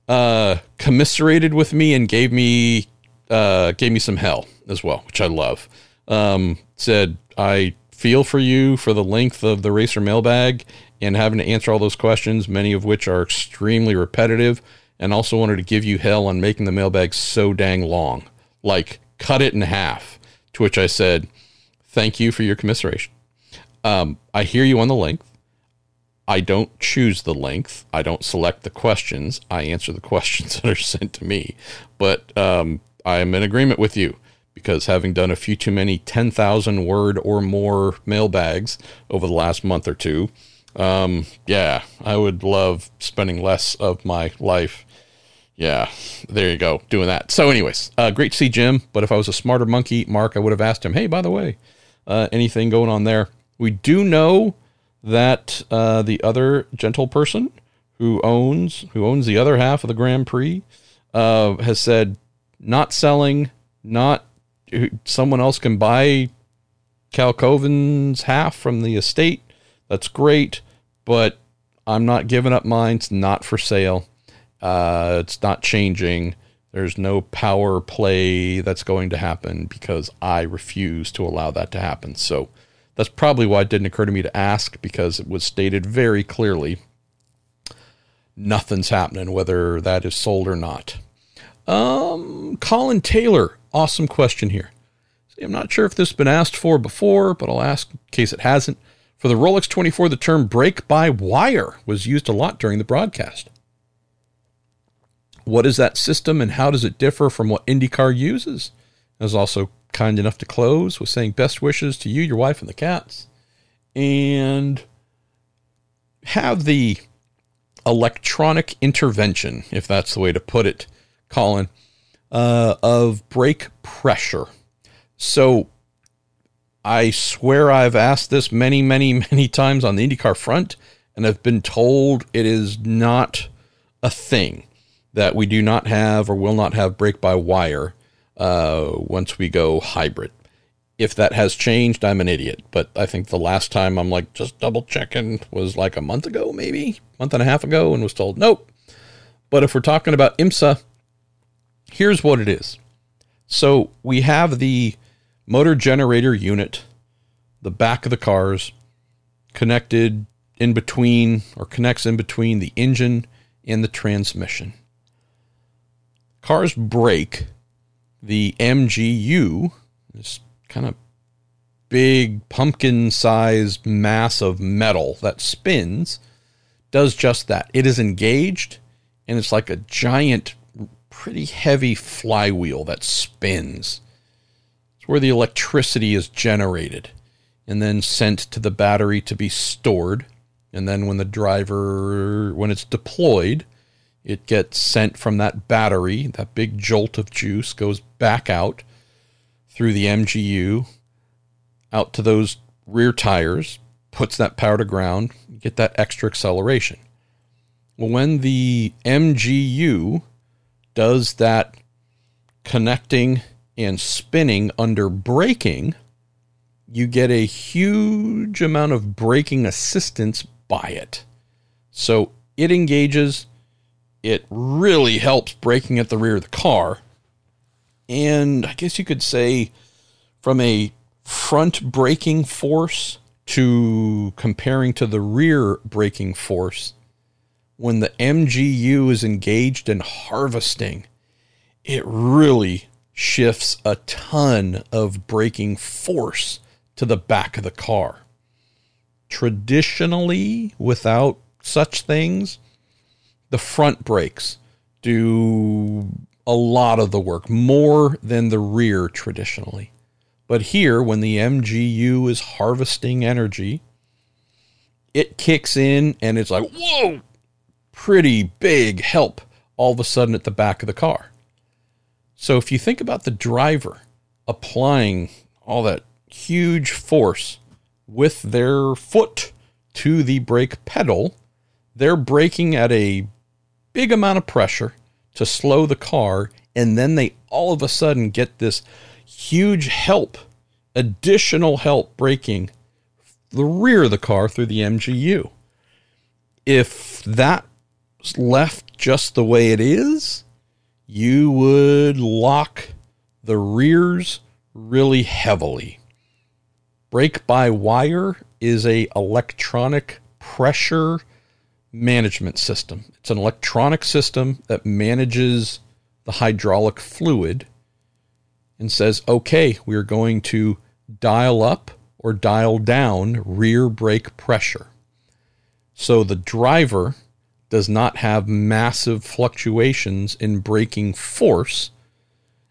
uh, commiserated with me, and gave me uh, gave me some hell as well, which I love. Um, said I feel for you for the length of the racer mailbag and having to answer all those questions, many of which are extremely repetitive, and also wanted to give you hell on making the mailbag so dang long. Like, cut it in half. To which I said, Thank you for your commiseration. Um, I hear you on the length. I don't choose the length. I don't select the questions. I answer the questions that are sent to me. But um, I am in agreement with you because having done a few too many 10,000 word or more mailbags over the last month or two, um, yeah, I would love spending less of my life. Yeah, there you go, doing that. So, anyways, uh, great to see Jim. But if I was a smarter monkey, Mark, I would have asked him, hey, by the way, uh, anything going on there? We do know that uh, the other gentle person who owns who owns the other half of the Grand Prix uh, has said not selling, not someone else can buy Kalkhoven's half from the estate. That's great, but I'm not giving up mine. It's not for sale. Uh, it's not changing. There's no power play that's going to happen because I refuse to allow that to happen. So That's probably why it didn't occur to me to ask because it was stated very clearly nothing's happening, whether that is sold or not. Um, Colin Taylor, awesome question here. See, I'm not sure if this has been asked for before, but I'll ask in case it hasn't. For the Rolex 24, the term brake by wire was used a lot during the broadcast. What is that system and how does it differ from what IndyCar uses? I was also kind enough to close with saying best wishes to you, your wife, and the cats. And have the electronic intervention, if that's the way to put it, Colin, uh, of brake pressure. So I swear I've asked this many, many, many times on the IndyCar front, and I've been told it is not a thing that we do not have or will not have brake by wire uh, once we go hybrid. If that has changed, I'm an idiot. But I think the last time I'm like just double checking was like a month ago, maybe month and a half ago, and was told nope. But if we're talking about IMSA, here's what it is. So we have the motor generator unit, the back of the cars, connected in between or connects in between the engine and the transmission. Cars break the MGU, this kind of big pumpkin sized mass of metal that spins, does just that. It is engaged and it's like a giant, pretty heavy flywheel that spins. Where the electricity is generated and then sent to the battery to be stored. And then when the driver, when it's deployed, it gets sent from that battery, that big jolt of juice goes back out through the MGU out to those rear tires, puts that power to ground, get that extra acceleration. Well, when the MGU does that connecting and spinning under braking, you get a huge amount of braking assistance by it. So it engages it really helps braking at the rear of the car. And I guess you could say from a front braking force to comparing to the rear braking force, when the MGU is engaged in harvesting, it really shifts a ton of braking force to the back of the car. Traditionally, without such things, the front brakes do a lot of the work, more than the rear traditionally. But here, when the MGU is harvesting energy, it kicks in and it's like, whoa, pretty big help all of a sudden at the back of the car. So if you think about the driver applying all that huge force with their foot to the brake pedal, they're braking at a big amount of pressure to slow the car, and then they all of a sudden get this huge help, additional help braking the rear of the car through the MGU. If that's left just the way it is, you would lock the rears really heavily. Brake by wire is a electronic pressure management system. It's an electronic system that manages the hydraulic fluid and says, okay, we are going to dial up or dial down rear brake pressure. So the driver does not have massive fluctuations in braking force,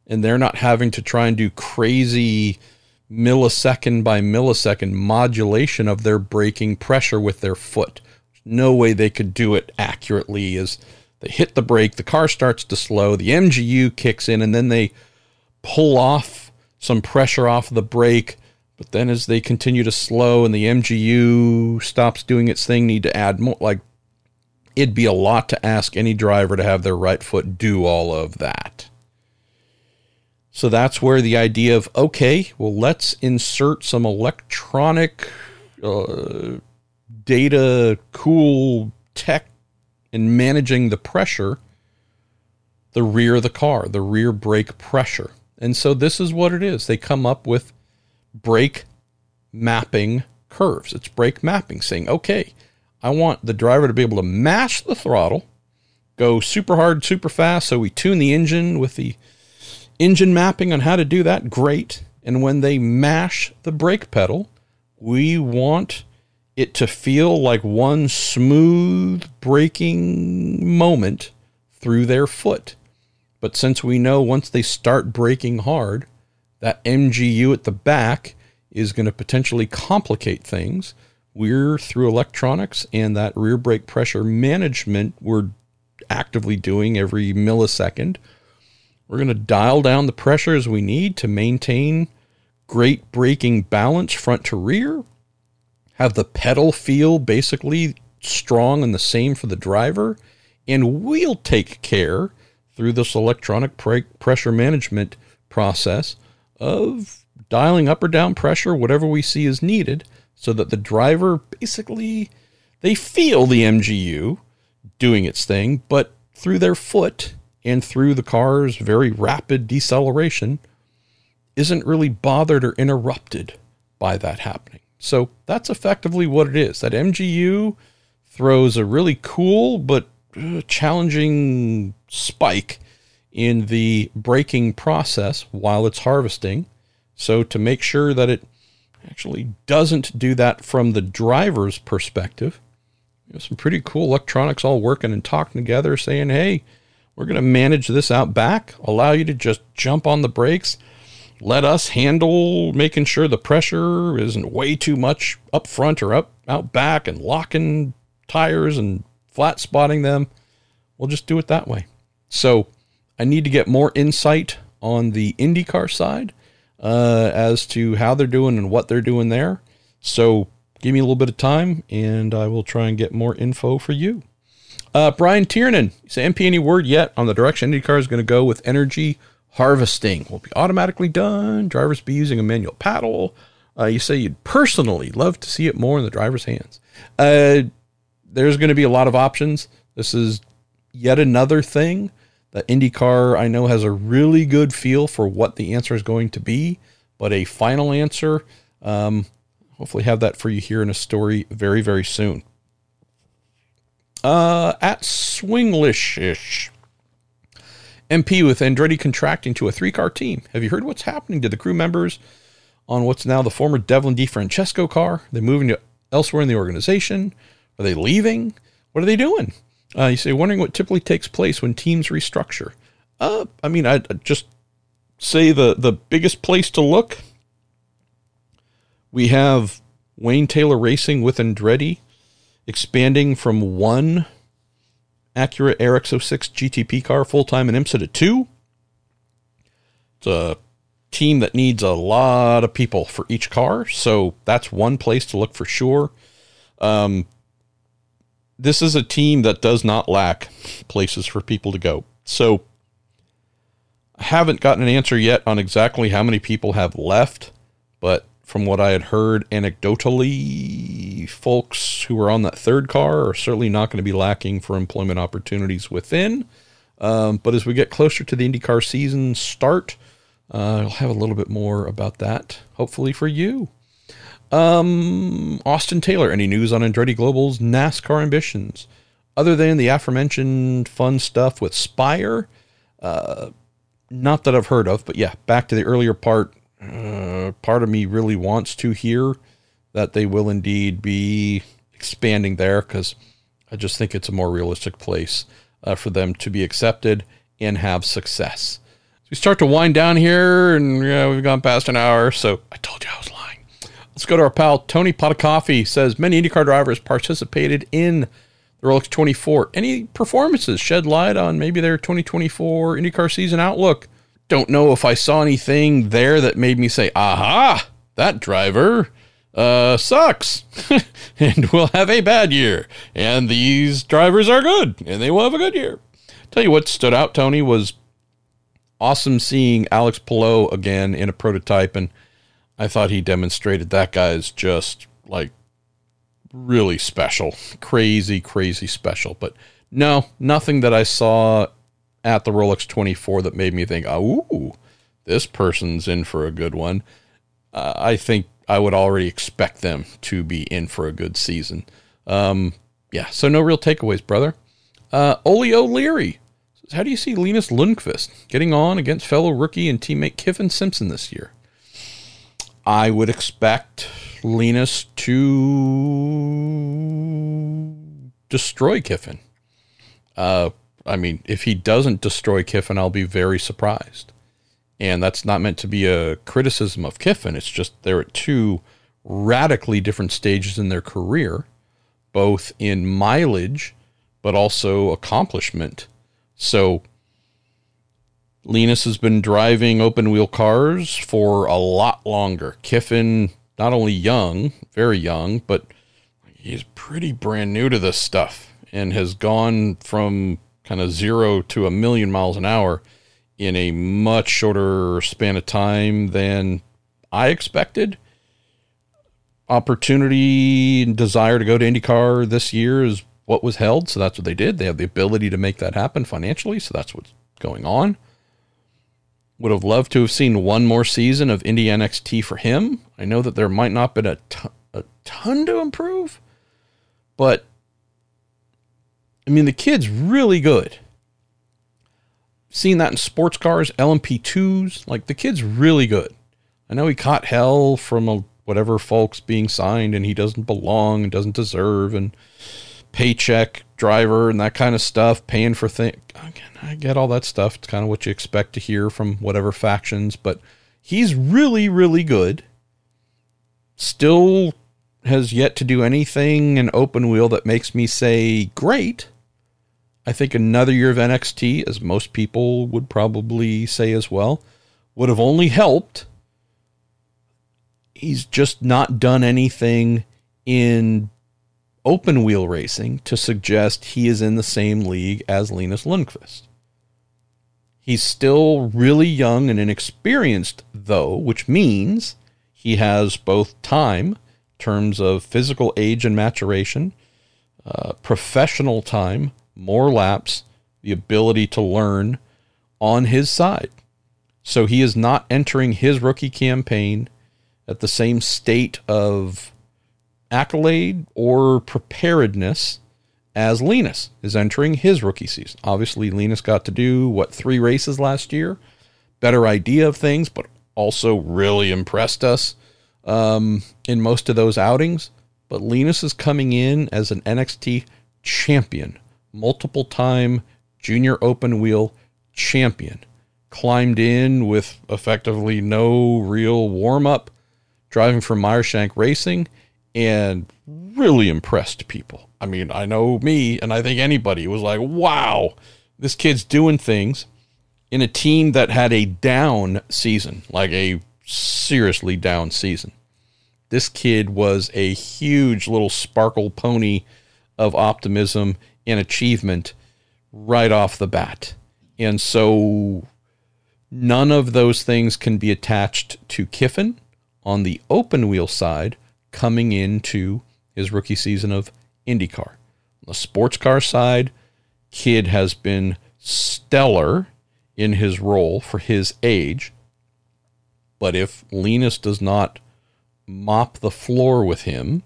and they're not having to try and do crazy millisecond by millisecond modulation of their braking pressure with their foot no way they could do it accurately as they hit the brake, the car starts to slow, the MGU kicks in, and then they pull off some pressure off the brake. But then as they continue to slow and the MGU stops doing its thing, need to add more. Like, it'd be a lot to ask any driver to have their right foot do all of that. So that's where the idea of, okay, well, let's insert some electronic uh, data cool tech in managing the pressure, the rear of the car, the rear brake pressure. And so this is what it is. They come up with brake mapping curves. It's brake mapping, saying, okay, I want the driver to be able to mash the throttle, go super hard, super fast. So we tune the engine with the engine mapping on how to do that. Great. And when they mash the brake pedal, we want it to feel like one smooth braking moment through their foot. But since we know once they start braking hard, that MGU at the back is going to potentially complicate things. We're through electronics and that rear brake pressure management we're actively doing every millisecond. We're going to dial down the pressures we need to maintain great braking balance front to rear have the pedal feel basically strong and the same for the driver. And we'll take care through this electronic brake pressure management process of dialing up or down pressure, whatever we see is needed, so that the driver basically they feel the MGU doing its thing, but through their foot and through the car's very rapid deceleration isn't really bothered or interrupted by that happening. So that's effectively what it is. That MGU throws a really cool but uh, challenging spike in the braking process while it's harvesting. So to make sure that it actually doesn't do that from the driver's perspective, you know, some pretty cool electronics all working and talking together, saying, "Hey, we're going to manage this out back, allow you to just jump on the brakes." let us handle making sure the pressure isn't way too much up front or up out back and locking tires and flat spotting them. We'll just do it that way. So I need to get more insight on the IndyCar side uh, as to how they're doing and what they're doing there. So give me a little bit of time and I will try and get more info for you. Uh, Brian Tiernan, say MP any word yet on the direction IndyCar is going to go with energy harvesting will be automatically done. Drivers be using a manual paddle. Uh, you say you'd personally love to see it more in the driver's hands. Uh, there's going to be a lot of options. This is yet another thing that IndyCar I know has a really good feel for what the answer is going to be, but a final answer, um, hopefully have that for you here in a story very very soon. Uh, at Swinglish-ish. MP with Andretti contracting to a three car team. Have you heard what's happening to the crew members on what's now the former Devlin DeFrancesco car? They're they moving to elsewhere in the organization? Are they leaving? What are they doing? Uh, you say, wondering what typically takes place when teams restructure. Uh, I mean, I'd just say the, the biggest place to look. We have Wayne Taylor Racing with Andretti expanding from one Acura RX06 GTP car full time in IMSA to two. It's a team that needs a lot of people for each car, so that's one place to look for sure. Um, this is a team that does not lack places for people to go. So I haven't gotten an answer yet on exactly how many people have left, but from what I had heard anecdotally, folks who are on that third car are certainly not going to be lacking for employment opportunities within. Um, but as we get closer to the IndyCar season start, uh, I'll have a little bit more about that, hopefully for you. Um, Austin Taylor, any news on Andretti Global's NASCAR ambitions? Other than the aforementioned fun stuff with Spire, uh, not that I've heard of, but yeah, back to the earlier part uh, part of me really wants to hear that they will indeed be expanding there because I just think it's a more realistic place uh, for them to be accepted and have success. So we start to wind down here, and yeah, we've gone past an hour, so I told you I was. Let's go to our pal Tony Coffee. Says many IndyCar drivers participated in the Rolex 24. Any performances shed light on maybe their 2024 IndyCar season outlook? don't know if I saw anything there that made me say, aha, that driver uh, sucks and will have a bad year. And these drivers are good and they will have a good year. Tell you what stood out, Tony, was awesome seeing Alex Palou again in a prototype. And I thought he demonstrated that guy is just like really special, crazy, crazy special. But no, nothing that I saw at the Rolex 24 that made me think, oh, ooh, this person's in for a good one. Uh, I think I would already expect them to be in for a good season. Um, yeah, so no real takeaways, brother. Uh, Oli O'Leary. How do you see Linus Lundqvist getting on against fellow rookie and teammate Kyffin Simpson this year? I would expect Linus to destroy Kyffin. Uh, I mean, if he doesn't destroy Kyffin, I'll be very surprised. And that's not meant to be a criticism of Kyffin. It's just they're at two radically different stages in their career, both in mileage, but also accomplishment. So Linus has been driving open wheel cars for a lot longer. Kyffin, not only young, very young, but he's pretty brand new to this stuff and has gone from kind of zero to a million miles an hour in a much shorter span of time than I expected. Opportunity and desire to go to IndyCar this year is what was held, so that's what they did. They have the ability to make that happen financially, so that's what's going on. Would have loved to have seen one more season of Indy NXT for him. I know that there might not been a ton to improve, but I mean, the kid's really good. Seen that in sports cars, LMP2s. Like, the kid's really good. I know he caught hell from a, whatever folks being signed and he doesn't belong and doesn't deserve and paycheck driver and that kind of stuff, paying for things. I get all that stuff. It's kind of what you expect to hear from whatever factions, but he's really, really good. Still has yet to do anything in open wheel that makes me say great. I think another year of NXT, as most people would probably say as well, would have only helped. He's just not done anything in open wheel racing to suggest he is in the same league as Linus Lundqvist. He's still really young and inexperienced, though, which means he has both time, terms of physical age and maturation, uh, professional time, more laps, the ability to learn on his side. So he is not entering his rookie campaign at the same state of accolade or preparedness as Linus is entering his rookie season. Obviously, Linus got to do what three races last year, better idea of things, but also really impressed us um, in most of those outings. But Linus is coming in as an NXT champion multiple time junior open wheel champion. Climbed in with effectively no real warm up, driving for Meyershank Racing, and really impressed people. I mean, I know me, and I think anybody was like, wow, this kid's doing things in a team that had a down season, like a seriously down season. This kid was a huge little sparkle pony of optimism and achievement right off the bat. And so none of those things can be attached to Kyffin on the open wheel side coming into his rookie season of IndyCar. On the sports car side, Kid has been stellar in his role for his age. But if Linus does not mop the floor with him,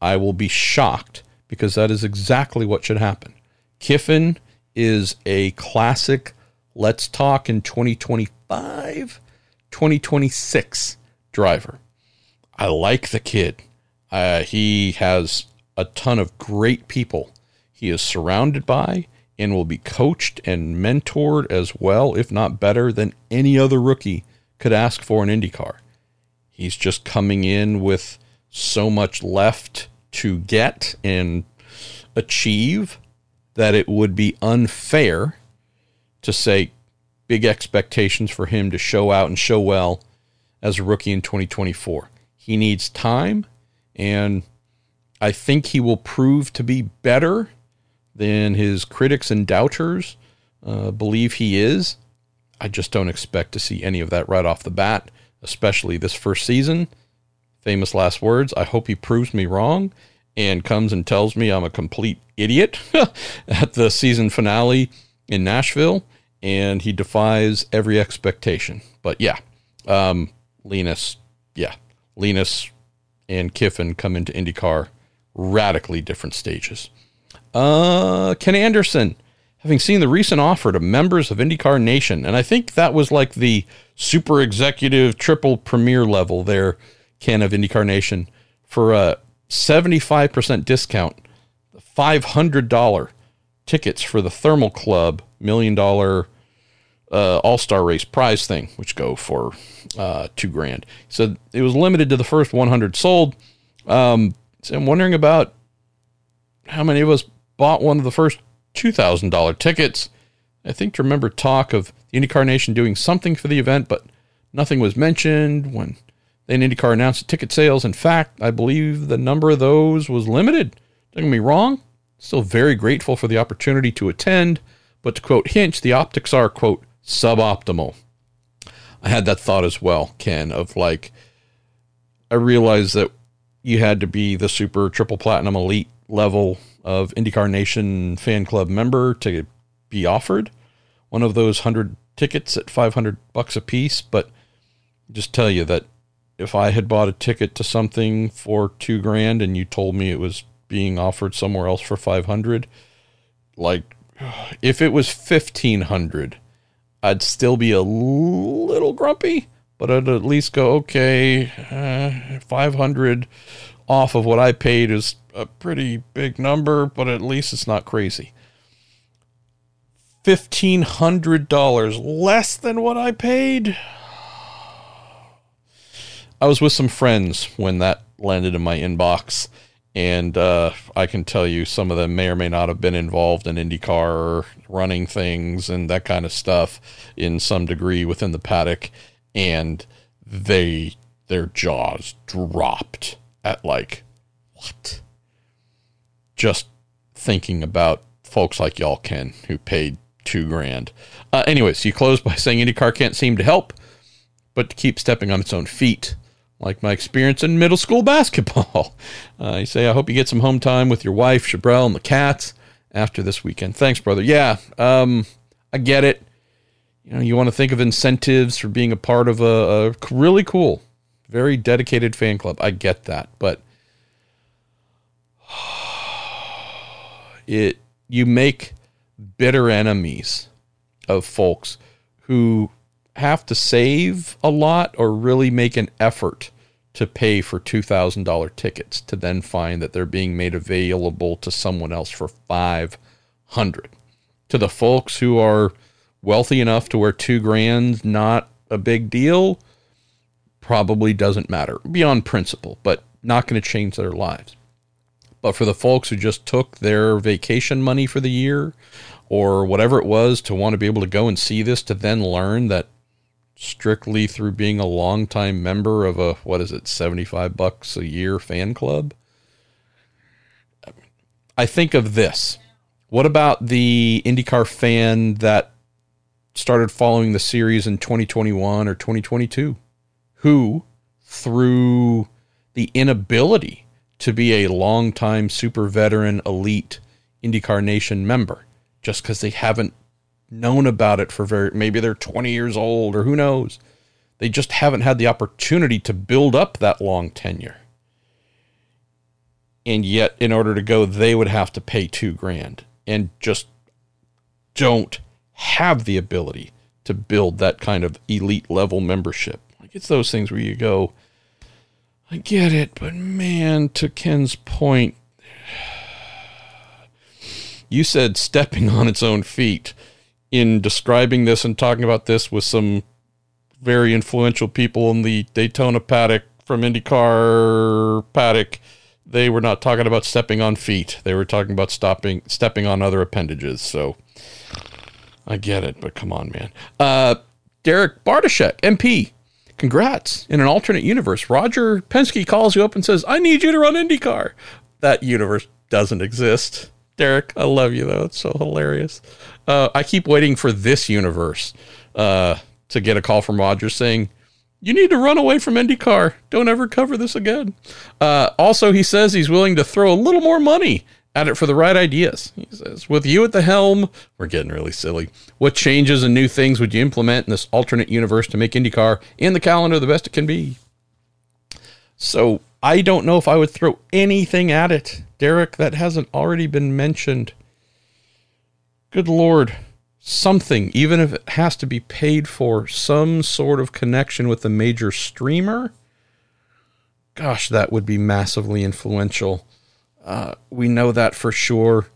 I will be shocked because that is exactly what should happen. Kyffin is a classic let's talk in 2025, 2026 driver. I like the kid. Uh, he has a ton of great people he is surrounded by and will be coached and mentored as well, if not better, than any other rookie could ask for in IndyCar. He's just coming in with so much left to get and achieve that it would be unfair to say big expectations for him to show out and show well as a rookie in 2024. He needs time, and I think he will prove to be better than his critics and doubters uh, believe he is. I just don't expect to see any of that right off the bat, especially this first season. Famous last words. I hope he proves me wrong and comes and tells me I'm a complete idiot at the season finale in Nashville, and he defies every expectation. But yeah, um, Linus, yeah, Linus and Kyffin come into IndyCar radically different stages. Uh, Ken Anderson, having seen the recent offer to members of IndyCar Nation, and I think that was like the super executive triple premier level there, Ken of IndyCar Nation, for a 75% discount, $500 tickets for the Thermal Club million dollar uh, All Star Race prize thing, which go for uh, two grand. So it was limited to the first 100 sold. Um, so I'm wondering about how many of us bought one of the first $2,000 tickets. I think to remember talk of the IndyCar Nation doing something for the event, but nothing was mentioned when then IndyCar announced the ticket sales. In fact, I believe the number of those was limited. Don't get me wrong. Still very grateful for the opportunity to attend, but to quote Hinch, the optics are, quote, suboptimal. I had that thought as well, Ken, of like, I realized that you had to be the super triple platinum elite level of IndyCar Nation fan club member to be offered one of those hundred tickets at 500 bucks a piece. But just tell you that if I had bought a ticket to something for two grand and you told me it was being offered somewhere else for 500, like if it was 1500, I'd still be a little grumpy, but I'd at least go, okay, uh, 500 off of what I paid is a pretty big number, but at least it's not crazy. $1,500 less than what I paid. I was with some friends when that landed in my inbox, and uh, I can tell you some of them may or may not have been involved in IndyCar running things and that kind of stuff in some degree within the paddock, and they their jaws dropped at like what? Just thinking about folks like y'all Ken who paid two grand. Uh, anyways, you close by saying IndyCar can't seem to help, but to keep stepping on its own feet, like my experience in middle school basketball. Uh, you say, I hope you get some home time with your wife, Chabrel, and the cats after this weekend. Thanks, brother. Yeah, um, I get it. You know, you want to think of incentives for being a part of a, a really cool, very dedicated fan club. I get that, but it you make bitter enemies of folks who have to save a lot or really make an effort to pay for $2,000 tickets to then find that they're being made available to someone else for 500. To the folks who are wealthy enough to where 2 grand not a big deal, probably doesn't matter beyond principle, but not going to change their lives. But for the folks who just took their vacation money for the year or whatever it was to want to be able to go and see this to then learn that strictly through being a longtime member of a what is it 75 bucks a year fan club? I think of this. What about the indycar fan that started following the series in 2021 or 2022 who through the inability to be a longtime super veteran elite IndyCar Nation member just because they haven't known about it for very maybe they're 20 years old or who knows. They just haven't had the opportunity to build up that long tenure. And yet, in order to go, they would have to pay two grand and just don't have the ability to build that kind of elite level membership. Like it's those things where you go, I get it, but man, to Ken's point, you said stepping on its own feet in describing this and talking about this with some very influential people in the Daytona paddock from IndyCar paddock. They were not talking about stepping on feet. They were talking about stopping, stepping on other appendages. So I get it, but come on, man. Uh, Derek Bartashek, MP, Congrats. In an alternate universe, Roger Penske calls you up and says, I need you to run IndyCar. That universe doesn't exist. Derek, I love you though. It's so hilarious. Uh, I keep waiting for this universe uh, to get a call from Roger saying, you need to run away from IndyCar. Don't ever cover this again. Uh, also, he says he's willing to throw a little more money at it for the right ideas. He says, with you at the helm, we're getting really silly. What changes and new things would you implement in this alternate universe to make IndyCar in the calendar the best it can be? So I don't know if I would throw anything at it, Derek, that hasn't already been mentioned. Good Lord. Something, even if it has to be paid for, some sort of connection with a major streamer. Gosh, that would be massively influential. Uh, we know that for sure.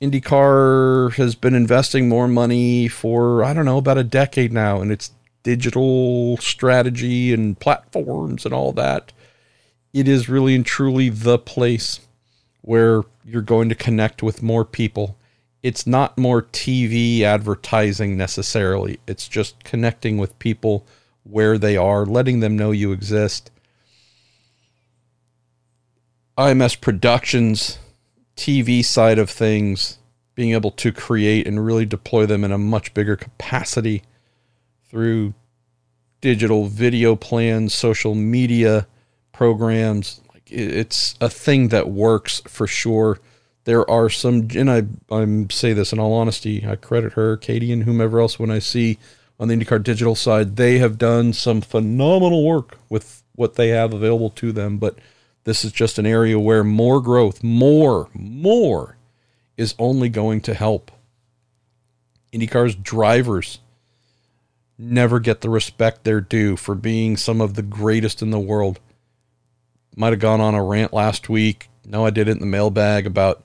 IndyCar has been investing more money for, I don't know, about a decade now in its digital strategy and platforms and all that. It is really and truly the place where you're going to connect with more people. It's not more TV advertising necessarily, it's just connecting with people where they are, letting them know you exist. IMS Productions TV side of things, being able to create and really deploy them in a much bigger capacity through digital video plans, social media programs. It's a thing that works for sure. There are some, and I I say this in all honesty. I credit her, Katie, and whomever else when I see on the IndyCar digital side, they have done some phenomenal work with what they have available to them. But this is just an area where more growth, more, more is only going to help. IndyCar's drivers never get the respect they're due for being some of the greatest in the world. Might have gone on a rant last week. No, I did it in the mailbag about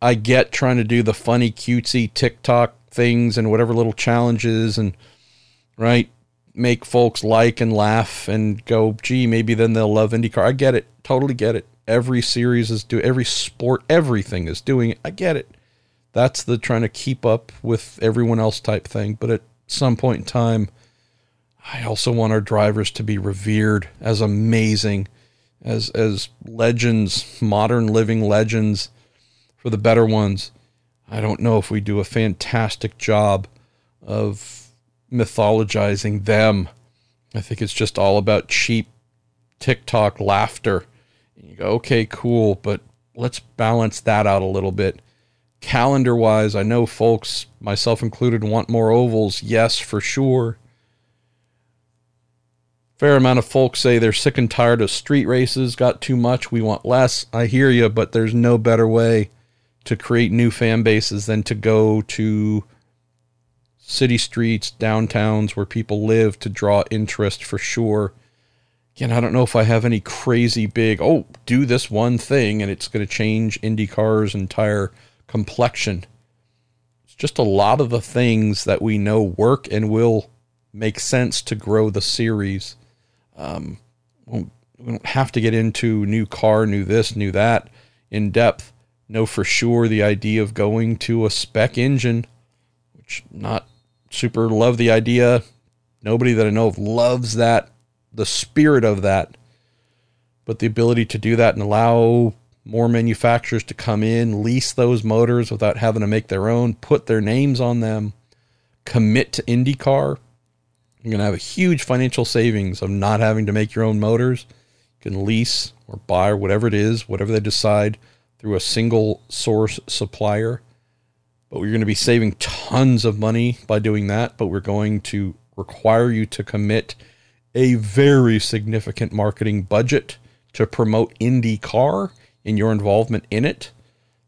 I get trying to do the funny, cutesy TikTok things and whatever little challenges and right make folks like and laugh and go, gee, maybe then they'll love IndyCar. I get it. Totally get it. Every series is do every sport, everything is doing it. I get it. That's the trying to keep up with everyone else type thing. But at some point in time, I also want our drivers to be revered as amazing, as as legends, modern living legends for the better ones. I don't know if we do a fantastic job of mythologizing them. I think it's just all about cheap TikTok laughter. And you go, okay, cool, but let's balance that out a little bit. Calendar wise, I know folks, myself included, want more ovals. Yes, for sure. Fair amount of folks say they're sick and tired of street races, got too much, we want less. I hear you, but there's no better way to create new fan bases than to go to city streets, downtowns where people live to draw interest for sure. Again, I don't know if I have any crazy big, oh, do this one thing and it's going to change IndyCar's entire complexion. It's just a lot of the things that we know work and will make sense to grow the series. Um, we don't have to get into new car, new this, new that in depth. Know for sure the idea of going to a spec engine, which not super love the idea. Nobody that I know of loves that, the spirit of that. But the ability to do that and allow more manufacturers to come in, lease those motors without having to make their own, put their names on them, commit to IndyCar. You're going to have a huge financial savings of not having to make your own motors. You can lease or buy or whatever it is, whatever they decide, through a single source supplier. But we're going to be saving tons of money by doing that. But we're going to require you to commit a very significant marketing budget to promote IndyCar and your involvement in it.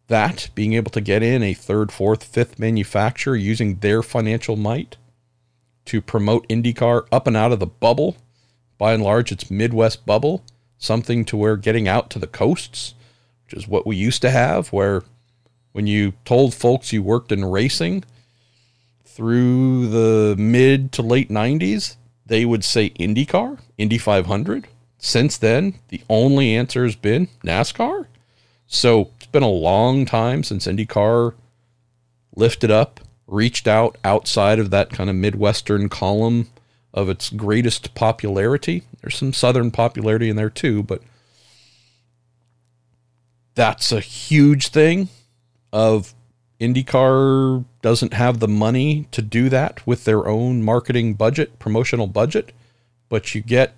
That being able to get in a third, fourth, fifth manufacturer using their financial might to promote IndyCar up and out of the bubble. By and large, it's Midwest bubble, something to where getting out to the coasts, which is what we used to have, where when you told folks you worked in racing through the mid to late 90s, they would say IndyCar, Indy 500. Since then, the only answer has been NASCAR. So it's been a long time since IndyCar lifted up, reached out outside of that kind of Midwestern column of its greatest popularity. There's some Southern popularity in there too, but that's a huge thing of IndyCar doesn't have the money to do that with their own marketing budget, promotional budget, but you get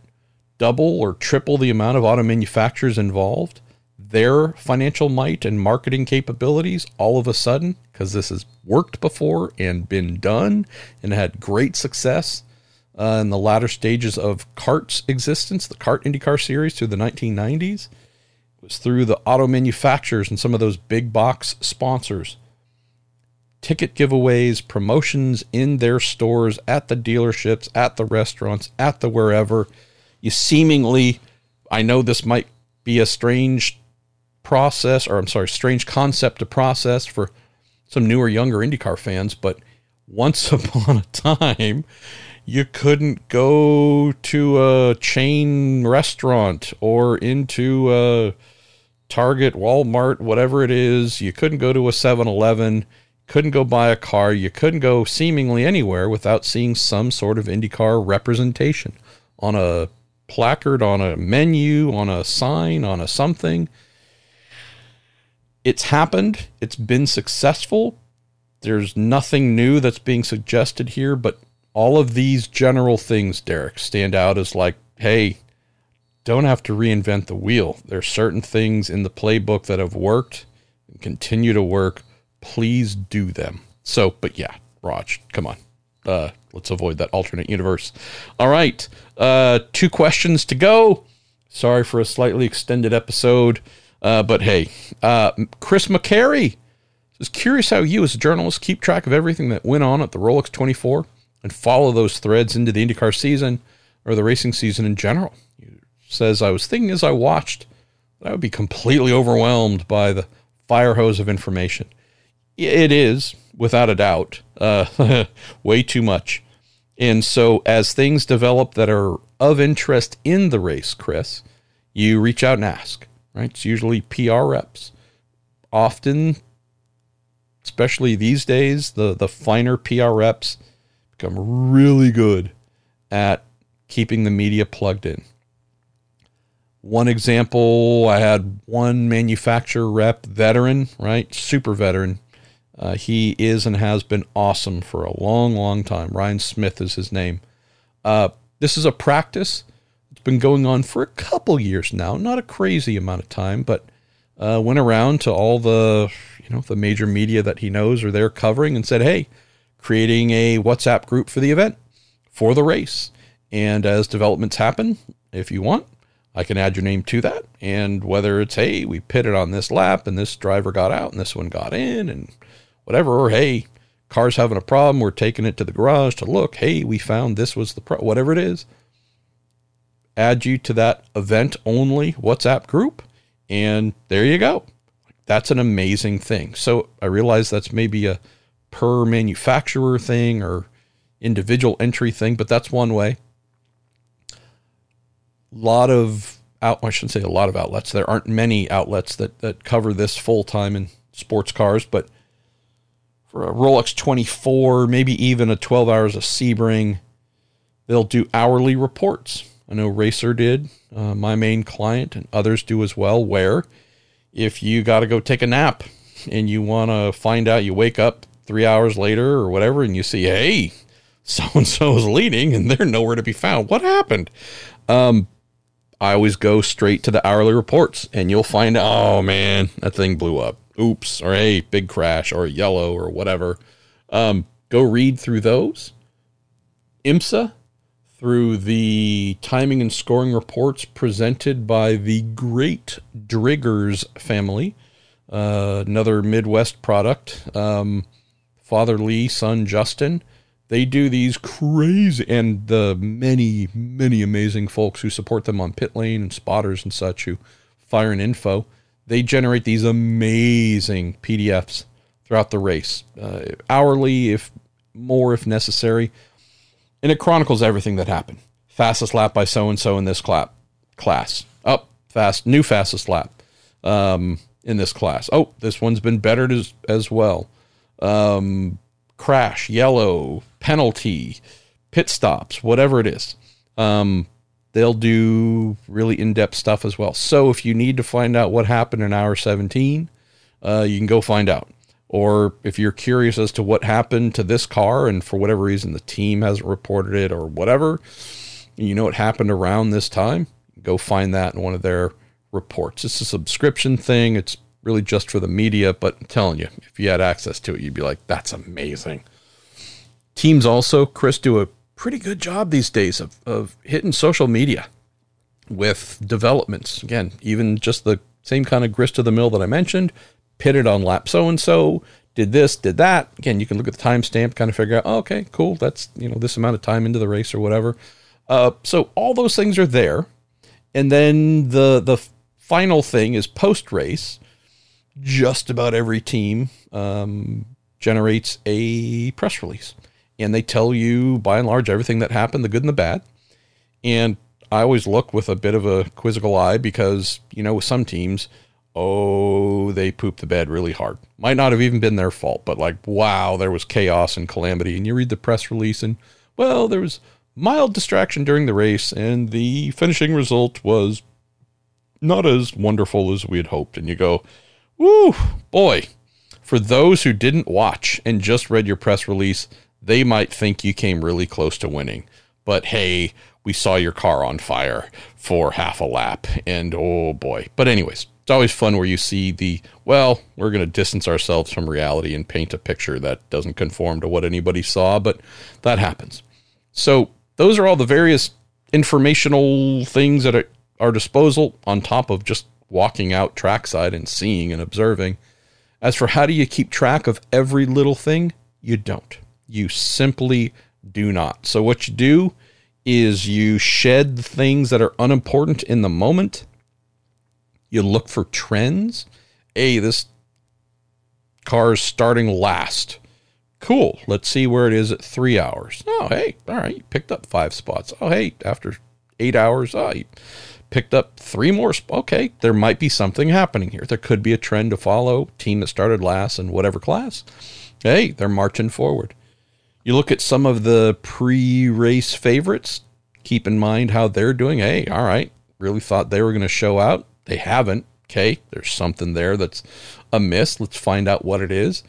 double or triple the amount of auto manufacturers involved, their financial might and marketing capabilities all of a sudden, because this has worked before and been done and had great success. uh, in the latter stages of CART's existence, the CART IndyCar series through the 1990s. It was through the auto manufacturers and some of those big box sponsors. Ticket giveaways, promotions in their stores, at the dealerships, at the restaurants, at the wherever. You seemingly, I know this might be a strange process, or I'm sorry, strange concept to process for some newer, younger IndyCar fans, but once upon a time, you couldn't go to a chain restaurant or into a Target, Walmart, whatever it is. You couldn't go to a 7 Eleven, couldn't go buy a car. You couldn't go seemingly anywhere without seeing some sort of IndyCar representation on a placard, on a menu, on a sign, on a something. It's happened, it's been successful. There's nothing new that's being suggested here, but all of these general things, Derek, stand out as like, hey, don't have to reinvent the wheel. There's certain things in the playbook that have worked and continue to work. Please do them. So, but yeah, Raj, come on. Uh, let's avoid that alternate universe. All right. Uh, two questions to go. Sorry for a slightly extended episode. Uh, but hey, uh, Chris McCary is curious how you, as a journalist, keep track of everything that went on at the Rolex 24 and follow those threads into the IndyCar season or the racing season in general He says, I was thinking as I watched that I would be completely overwhelmed by the fire hose of information. It is, without a doubt, uh, way too much. And so, as things develop that are of interest in the race, Chris, you reach out and ask, right? It's usually PR reps. Often, especially these days, the, the finer PR reps become really good at keeping the media plugged in. One example, I had one manufacturer rep, veteran, right? Super veteran. Uh, he is and has been awesome for a long, long time. Ryan Smith is his name. Uh, this is a practice. Been going on for a couple years now, not a crazy amount of time, but uh, went around to all the you know the major media that he knows are there covering and said, "Hey, creating a WhatsApp group for the event for the race." And as developments happen, if you want, I can add your name to that. And whether it's, hey, we pitted on this lap and this driver got out and this one got in and whatever, or hey, car's having a problem, we're taking it to the garage to look, hey, we found this was the pro, whatever it is. Add you to that event only WhatsApp group, and there you go. That's an amazing thing. So I realize that's maybe a per manufacturer thing or individual entry thing, but that's one way A lot of out I shouldn't say a lot of outlets. There aren't many outlets that that cover this full time in sports cars, but for a Rolex 24, maybe even a 12 hours of Sebring, they'll do hourly reports. I know Racer did, uh, my main client, and others do as well. Where if you got to go take a nap and you want to find out, you wake up three hours later or whatever, and you see, hey, so and so is leading and they're nowhere to be found. What happened? Um, I always go straight to the hourly reports and you'll find, oh man, that thing blew up. Oops, or hey, big crash, or yellow, or whatever. Um, go read through those. IMSA, through the timing and scoring reports presented by the great Driggers family, uh, another Midwest product. Um, Father Lee, son Justin they do these crazy, and the many, many amazing folks who support them on pit lane and spotters and such who fire an info. They generate these amazing PDFs throughout the race, uh, hourly, if more, if necessary. And it chronicles everything that happened. Fastest lap by so and so in this clap, class. Up oh, fast, new fastest lap um, in this class. Oh, this one's been bettered as, as well. Um, crash, yellow, penalty, pit stops, whatever it is. Um, they'll do really in depth stuff as well. So if you need to find out what happened in hour 17, uh, you can go find out. Or if you're curious as to what happened to this car and for whatever reason the team hasn't reported it or whatever, you know what happened around this time, go find that in one of their reports. It's a subscription thing. It's really just for the media, but I'm telling you, if you had access to it, you'd be like, that's amazing. Teams also, Chris, do a pretty good job these days of, of hitting social media with developments. Again, even just the same kind of grist of the mill that I mentioned, pitted on lap so and so, did this, did that. Again, you can look at the timestamp, kind of figure out, oh, okay, cool, that's you know this amount of time into the race or whatever. Uh, so all those things are there, and then the the final thing is post race. Just about every team um, generates a press release, and they tell you by and large everything that happened, the good and the bad. And I always look with a bit of a quizzical eye because, you know, with some teams, oh, they pooped the bed really hard. Might not have even been their fault, but like, wow, there was chaos and calamity. And you read the press release, and well, there was mild distraction during the race, and the finishing result was not as wonderful as we had hoped. And you go, woo, boy. For those who didn't watch and just read your press release, they might think you came really close to winning. But hey, we saw your car on fire for half a lap. And oh boy. But, anyways, it's always fun where you see the, well, we're going to distance ourselves from reality and paint a picture that doesn't conform to what anybody saw, but that happens. So, those are all the various informational things at our disposal on top of just walking out trackside and seeing and observing. As for how do you keep track of every little thing, you don't. You simply do not. So, what you do is you shed things that are unimportant in the moment. You look for trends. Hey, this car is starting last. Cool. Let's see where it is at three hours. Oh, hey, all right. You picked up five spots. Oh, hey, after eight hours, oh, you picked up three more. Sp- okay, there might be something happening here. There could be a trend to follow. Team that started last in whatever class. Hey, they're marching forward. You look at some of the pre race favorites, keep in mind how they're doing. Hey, all right, really thought they were going to show out. They haven't. Okay, there's something there that's amiss. Let's find out what it is.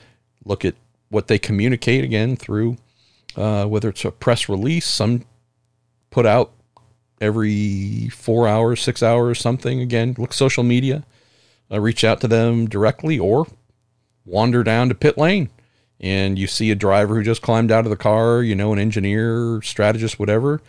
Look at what they communicate again through uh, whether it's a press release, some put out every four hours, six hours, something. Again, look social media, uh, reach out to them directly, or wander down to pit lane and you see a driver who just climbed out of the car, you know, an engineer, strategist, whatever,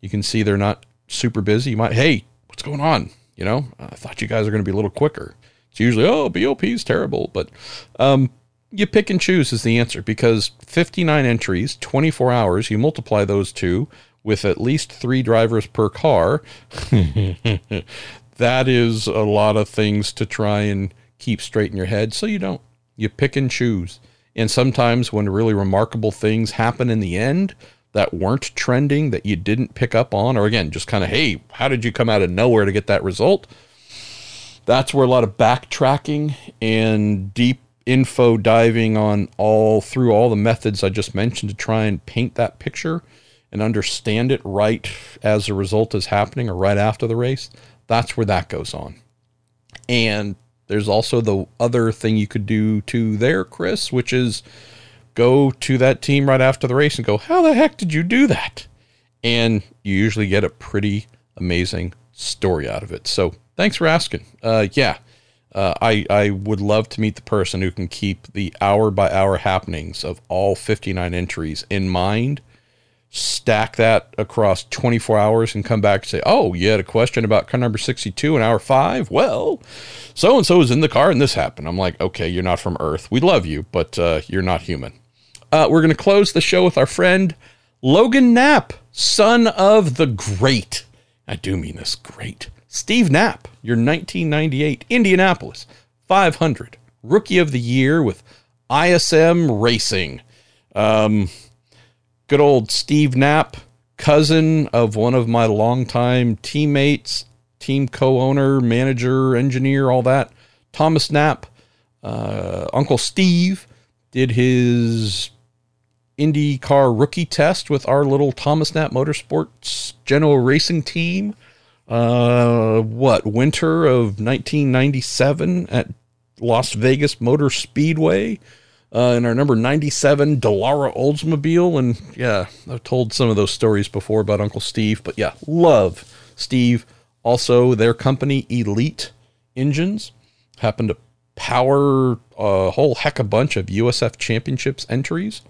you can see they're not super busy. You might, hey, what's going on? You know, I thought you guys are going to be a little quicker. It's usually, oh, BOP is terrible, but um, you pick and choose is the answer because 59 entries, 24 hours, you multiply those two with at least three drivers per car. that is a lot of things to try and keep straight in your head. So you don't. You pick and choose. And sometimes when really remarkable things happen in the end that weren't trending, that you didn't pick up on, or again, just kind of, hey, how did you come out of nowhere to get that result? That's where a lot of backtracking and deep info diving on all through all the methods I just mentioned to try and paint that picture and understand it right as the result is happening or right after the race. That's where that goes on. And there's also the other thing you could do to there, Chris, which is go to that team right after the race and go, How the heck did you do that? And you usually get a pretty amazing story out of it. So thanks for asking. Uh, yeah, uh, I, I would love to meet the person who can keep the hour by hour happenings of all 59 entries in mind stack that across 24 hours and come back and say, oh, you had a question about car number 62 in hour five? Well, so and so is in the car and this happened. I'm like, okay, you're not from Earth. We love you, but uh, you're not human. Uh, we're going to close the show with our friend Logan Knapp, son of the great, I do mean this great, Steve Knapp, your 1998 Indianapolis 500 Rookie of the Year with ISM Racing. Um, good old Steve Knapp, cousin of one of my longtime teammates, team co owner, manager, engineer, all that. Thomas Knapp, uh, Uncle Steve, did his IndyCar rookie test with our little Thomas Knapp Motorsports General Racing team. Uh, what winter of 1997 at Las Vegas Motor Speedway? uh, in our number 97 Dallara Oldsmobile. And yeah, I've told some of those stories before about Uncle Steve, but yeah, love Steve. Also, their company, Elite Engines, happened to power a whole heck of a bunch of USF Championships entries.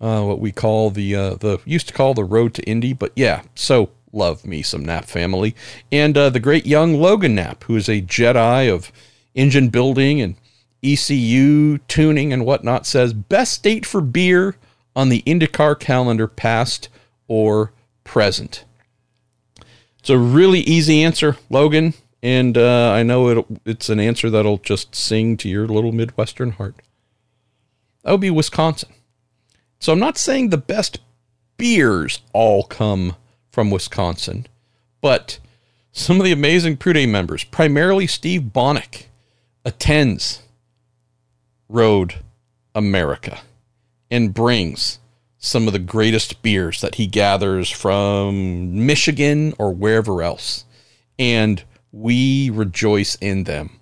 Uh, what we call the uh, the used to call the road to Indy. But yeah, so love me some Knapp family and uh, the great young Logan Knapp, who is a Jedi of engine building and ECU tuning and whatnot, says best date for beer on the IndyCar calendar, past or present. It's a really easy answer, Logan, and uh, I know it, it's an answer that'll just sing to your little Midwestern heart. That would be Wisconsin. So I'm not saying the best beers all come from Wisconsin, but some of the amazing PrueDay members, primarily Steve Bonick, attends Road America and brings some of the greatest beers that he gathers from Michigan or wherever else. And we rejoice in them.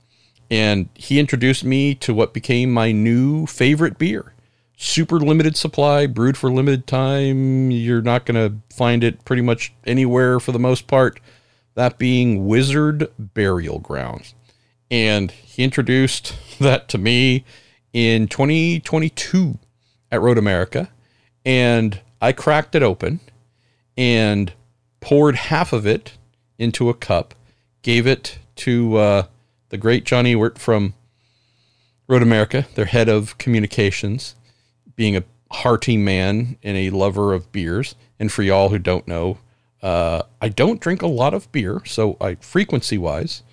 And he introduced me to what became my new favorite beer. Super limited supply, brewed for limited time. You're not going to find it pretty much anywhere for the most part. That being Wizard Burial Grounds. And he introduced that to me in 2022 at Road America and I cracked it open and poured half of it into a cup, gave it to uh, the great Johnny Ewert from Road America, their head of communications, being a hearty man and a lover of beers. And for y'all who don't know, uh, I don't drink a lot of beer, so I frequency wise,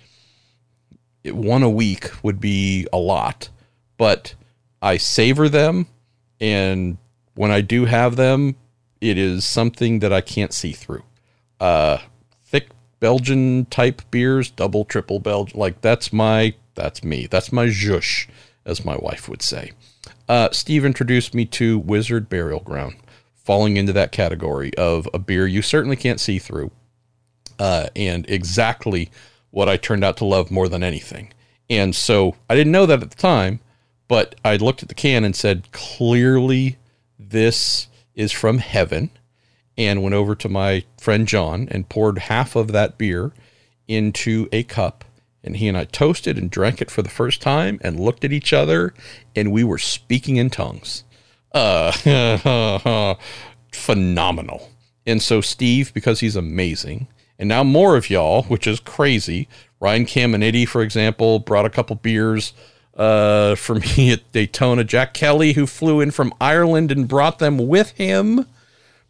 one a week would be a lot, but I savor them and when I do have them, it is something that I can't see through. Uh, thick Belgian type beers, double, triple Belgian, like that's my, that's me. That's my zhush, as my wife would say. Uh, Steve introduced me to Wizard Burial Ground, falling into that category of a beer you certainly can't see through. Uh, and exactly what I turned out to love more than anything. And so I didn't know that at the time, but I looked at the can and said, clearly this is from heaven, and went over to my friend John and poured half of that beer into a cup. And he and I toasted and drank it for the first time and looked at each other, and we were speaking in tongues. Uh, phenomenal. And so, Steve, because he's amazing, and now more of y'all, which is crazy. Ryan Caminiti, for example, brought a couple beers uh, for me at Daytona. Jack Kelly, who flew in from Ireland and brought them with him,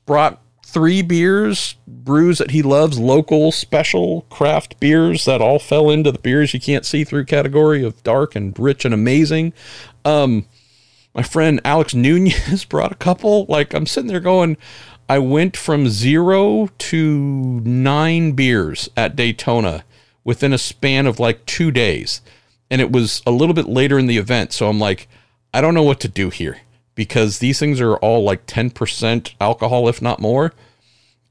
brought three beers, brews that he loves, local special craft beers that all fell into the beers you can't see through category of dark and rich and amazing. Um, my friend Alex Nunez brought a couple. Like I'm sitting there going, I went from zero to nine beers at Daytona within a span of like two days and it was a little bit later in the event. So I'm like, I don't know what to do here because these things are all like 10% alcohol, if not more.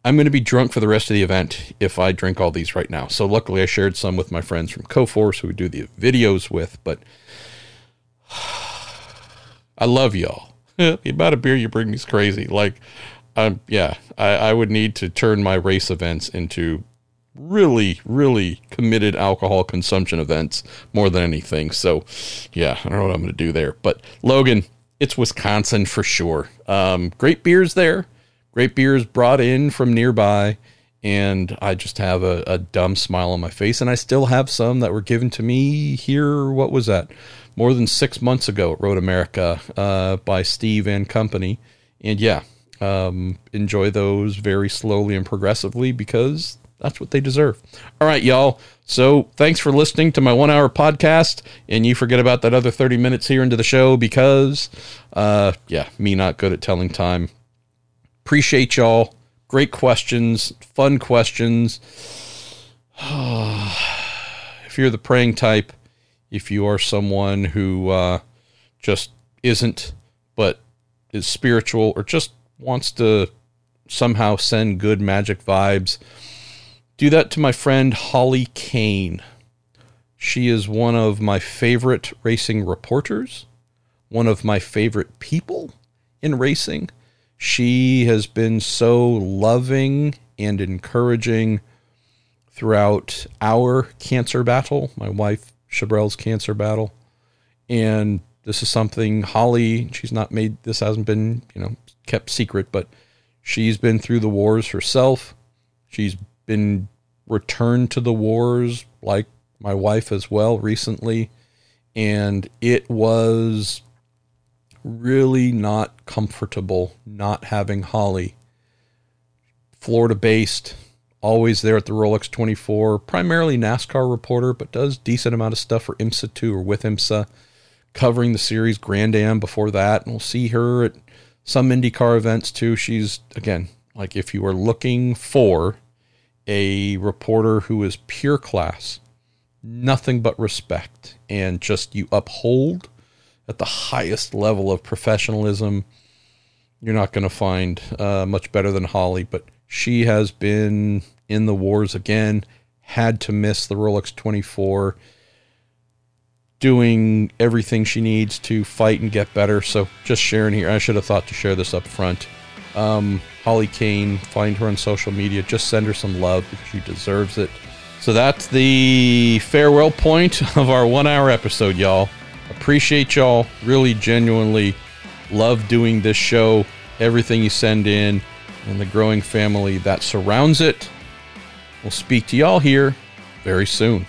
I'm going to be drunk for the rest of the event if I drink all these right now. So luckily, I shared some with my friends from Coforce who we do the videos with. But I love y'all. the amount of beer you bring me is crazy. Like, um, yeah, I, I would need to turn my race events into really, really committed alcohol consumption events more than anything. So, yeah, I don't know what I'm going to do there. But Logan, it's Wisconsin for sure. Um, great beers there, great beers brought in from nearby. And I just have a, a dumb smile on my face. And I still have some that were given to me here. What was that? More than six months ago at Road America uh, by Steve and company. And yeah, um, enjoy those very slowly and progressively because that's what they deserve. All right, y'all. So thanks for listening to my one hour podcast. And you forget about that other 30 minutes here into the show because, uh, yeah, me not good at telling time. Appreciate y'all. Great questions, fun questions. if you're the praying type, if you are someone who uh, just isn't, but is spiritual or just wants to somehow send good magic vibes, do that to my friend Holly Cain. She is one of my favorite racing reporters, one of my favorite people in racing. She has been so loving and encouraging throughout our cancer battle, my wife Chabrel's cancer battle. And this is something Holly, she's not made, this hasn't been, you know, kept secret, but she's been through the wars herself. She's been returned to the wars like my wife as well recently. And it was really not comfortable not having Holly. Florida based, always there at the Rolex 24, primarily NASCAR reporter, but does decent amount of stuff for IMSA too, or with IMSA, covering the series Grand Am before that. And we'll see her at some IndyCar events too. She's, again, like if you are looking for a reporter who is pure class, nothing but respect, and just you uphold at the highest level of professionalism, you're not going to find uh, much better than Holly. But she has been in the wars again, had to miss the Rolex 24, doing everything she needs to fight and get better. So just sharing here. I should have thought to share this up front. Um, Holly Cain, find her on social media. Just send her some love she deserves it. So that's the farewell point of our one hour episode, y'all. Appreciate y'all. Really, genuinely love doing this show. Everything you send in and the growing family that surrounds it. We'll speak to y'all here very soon.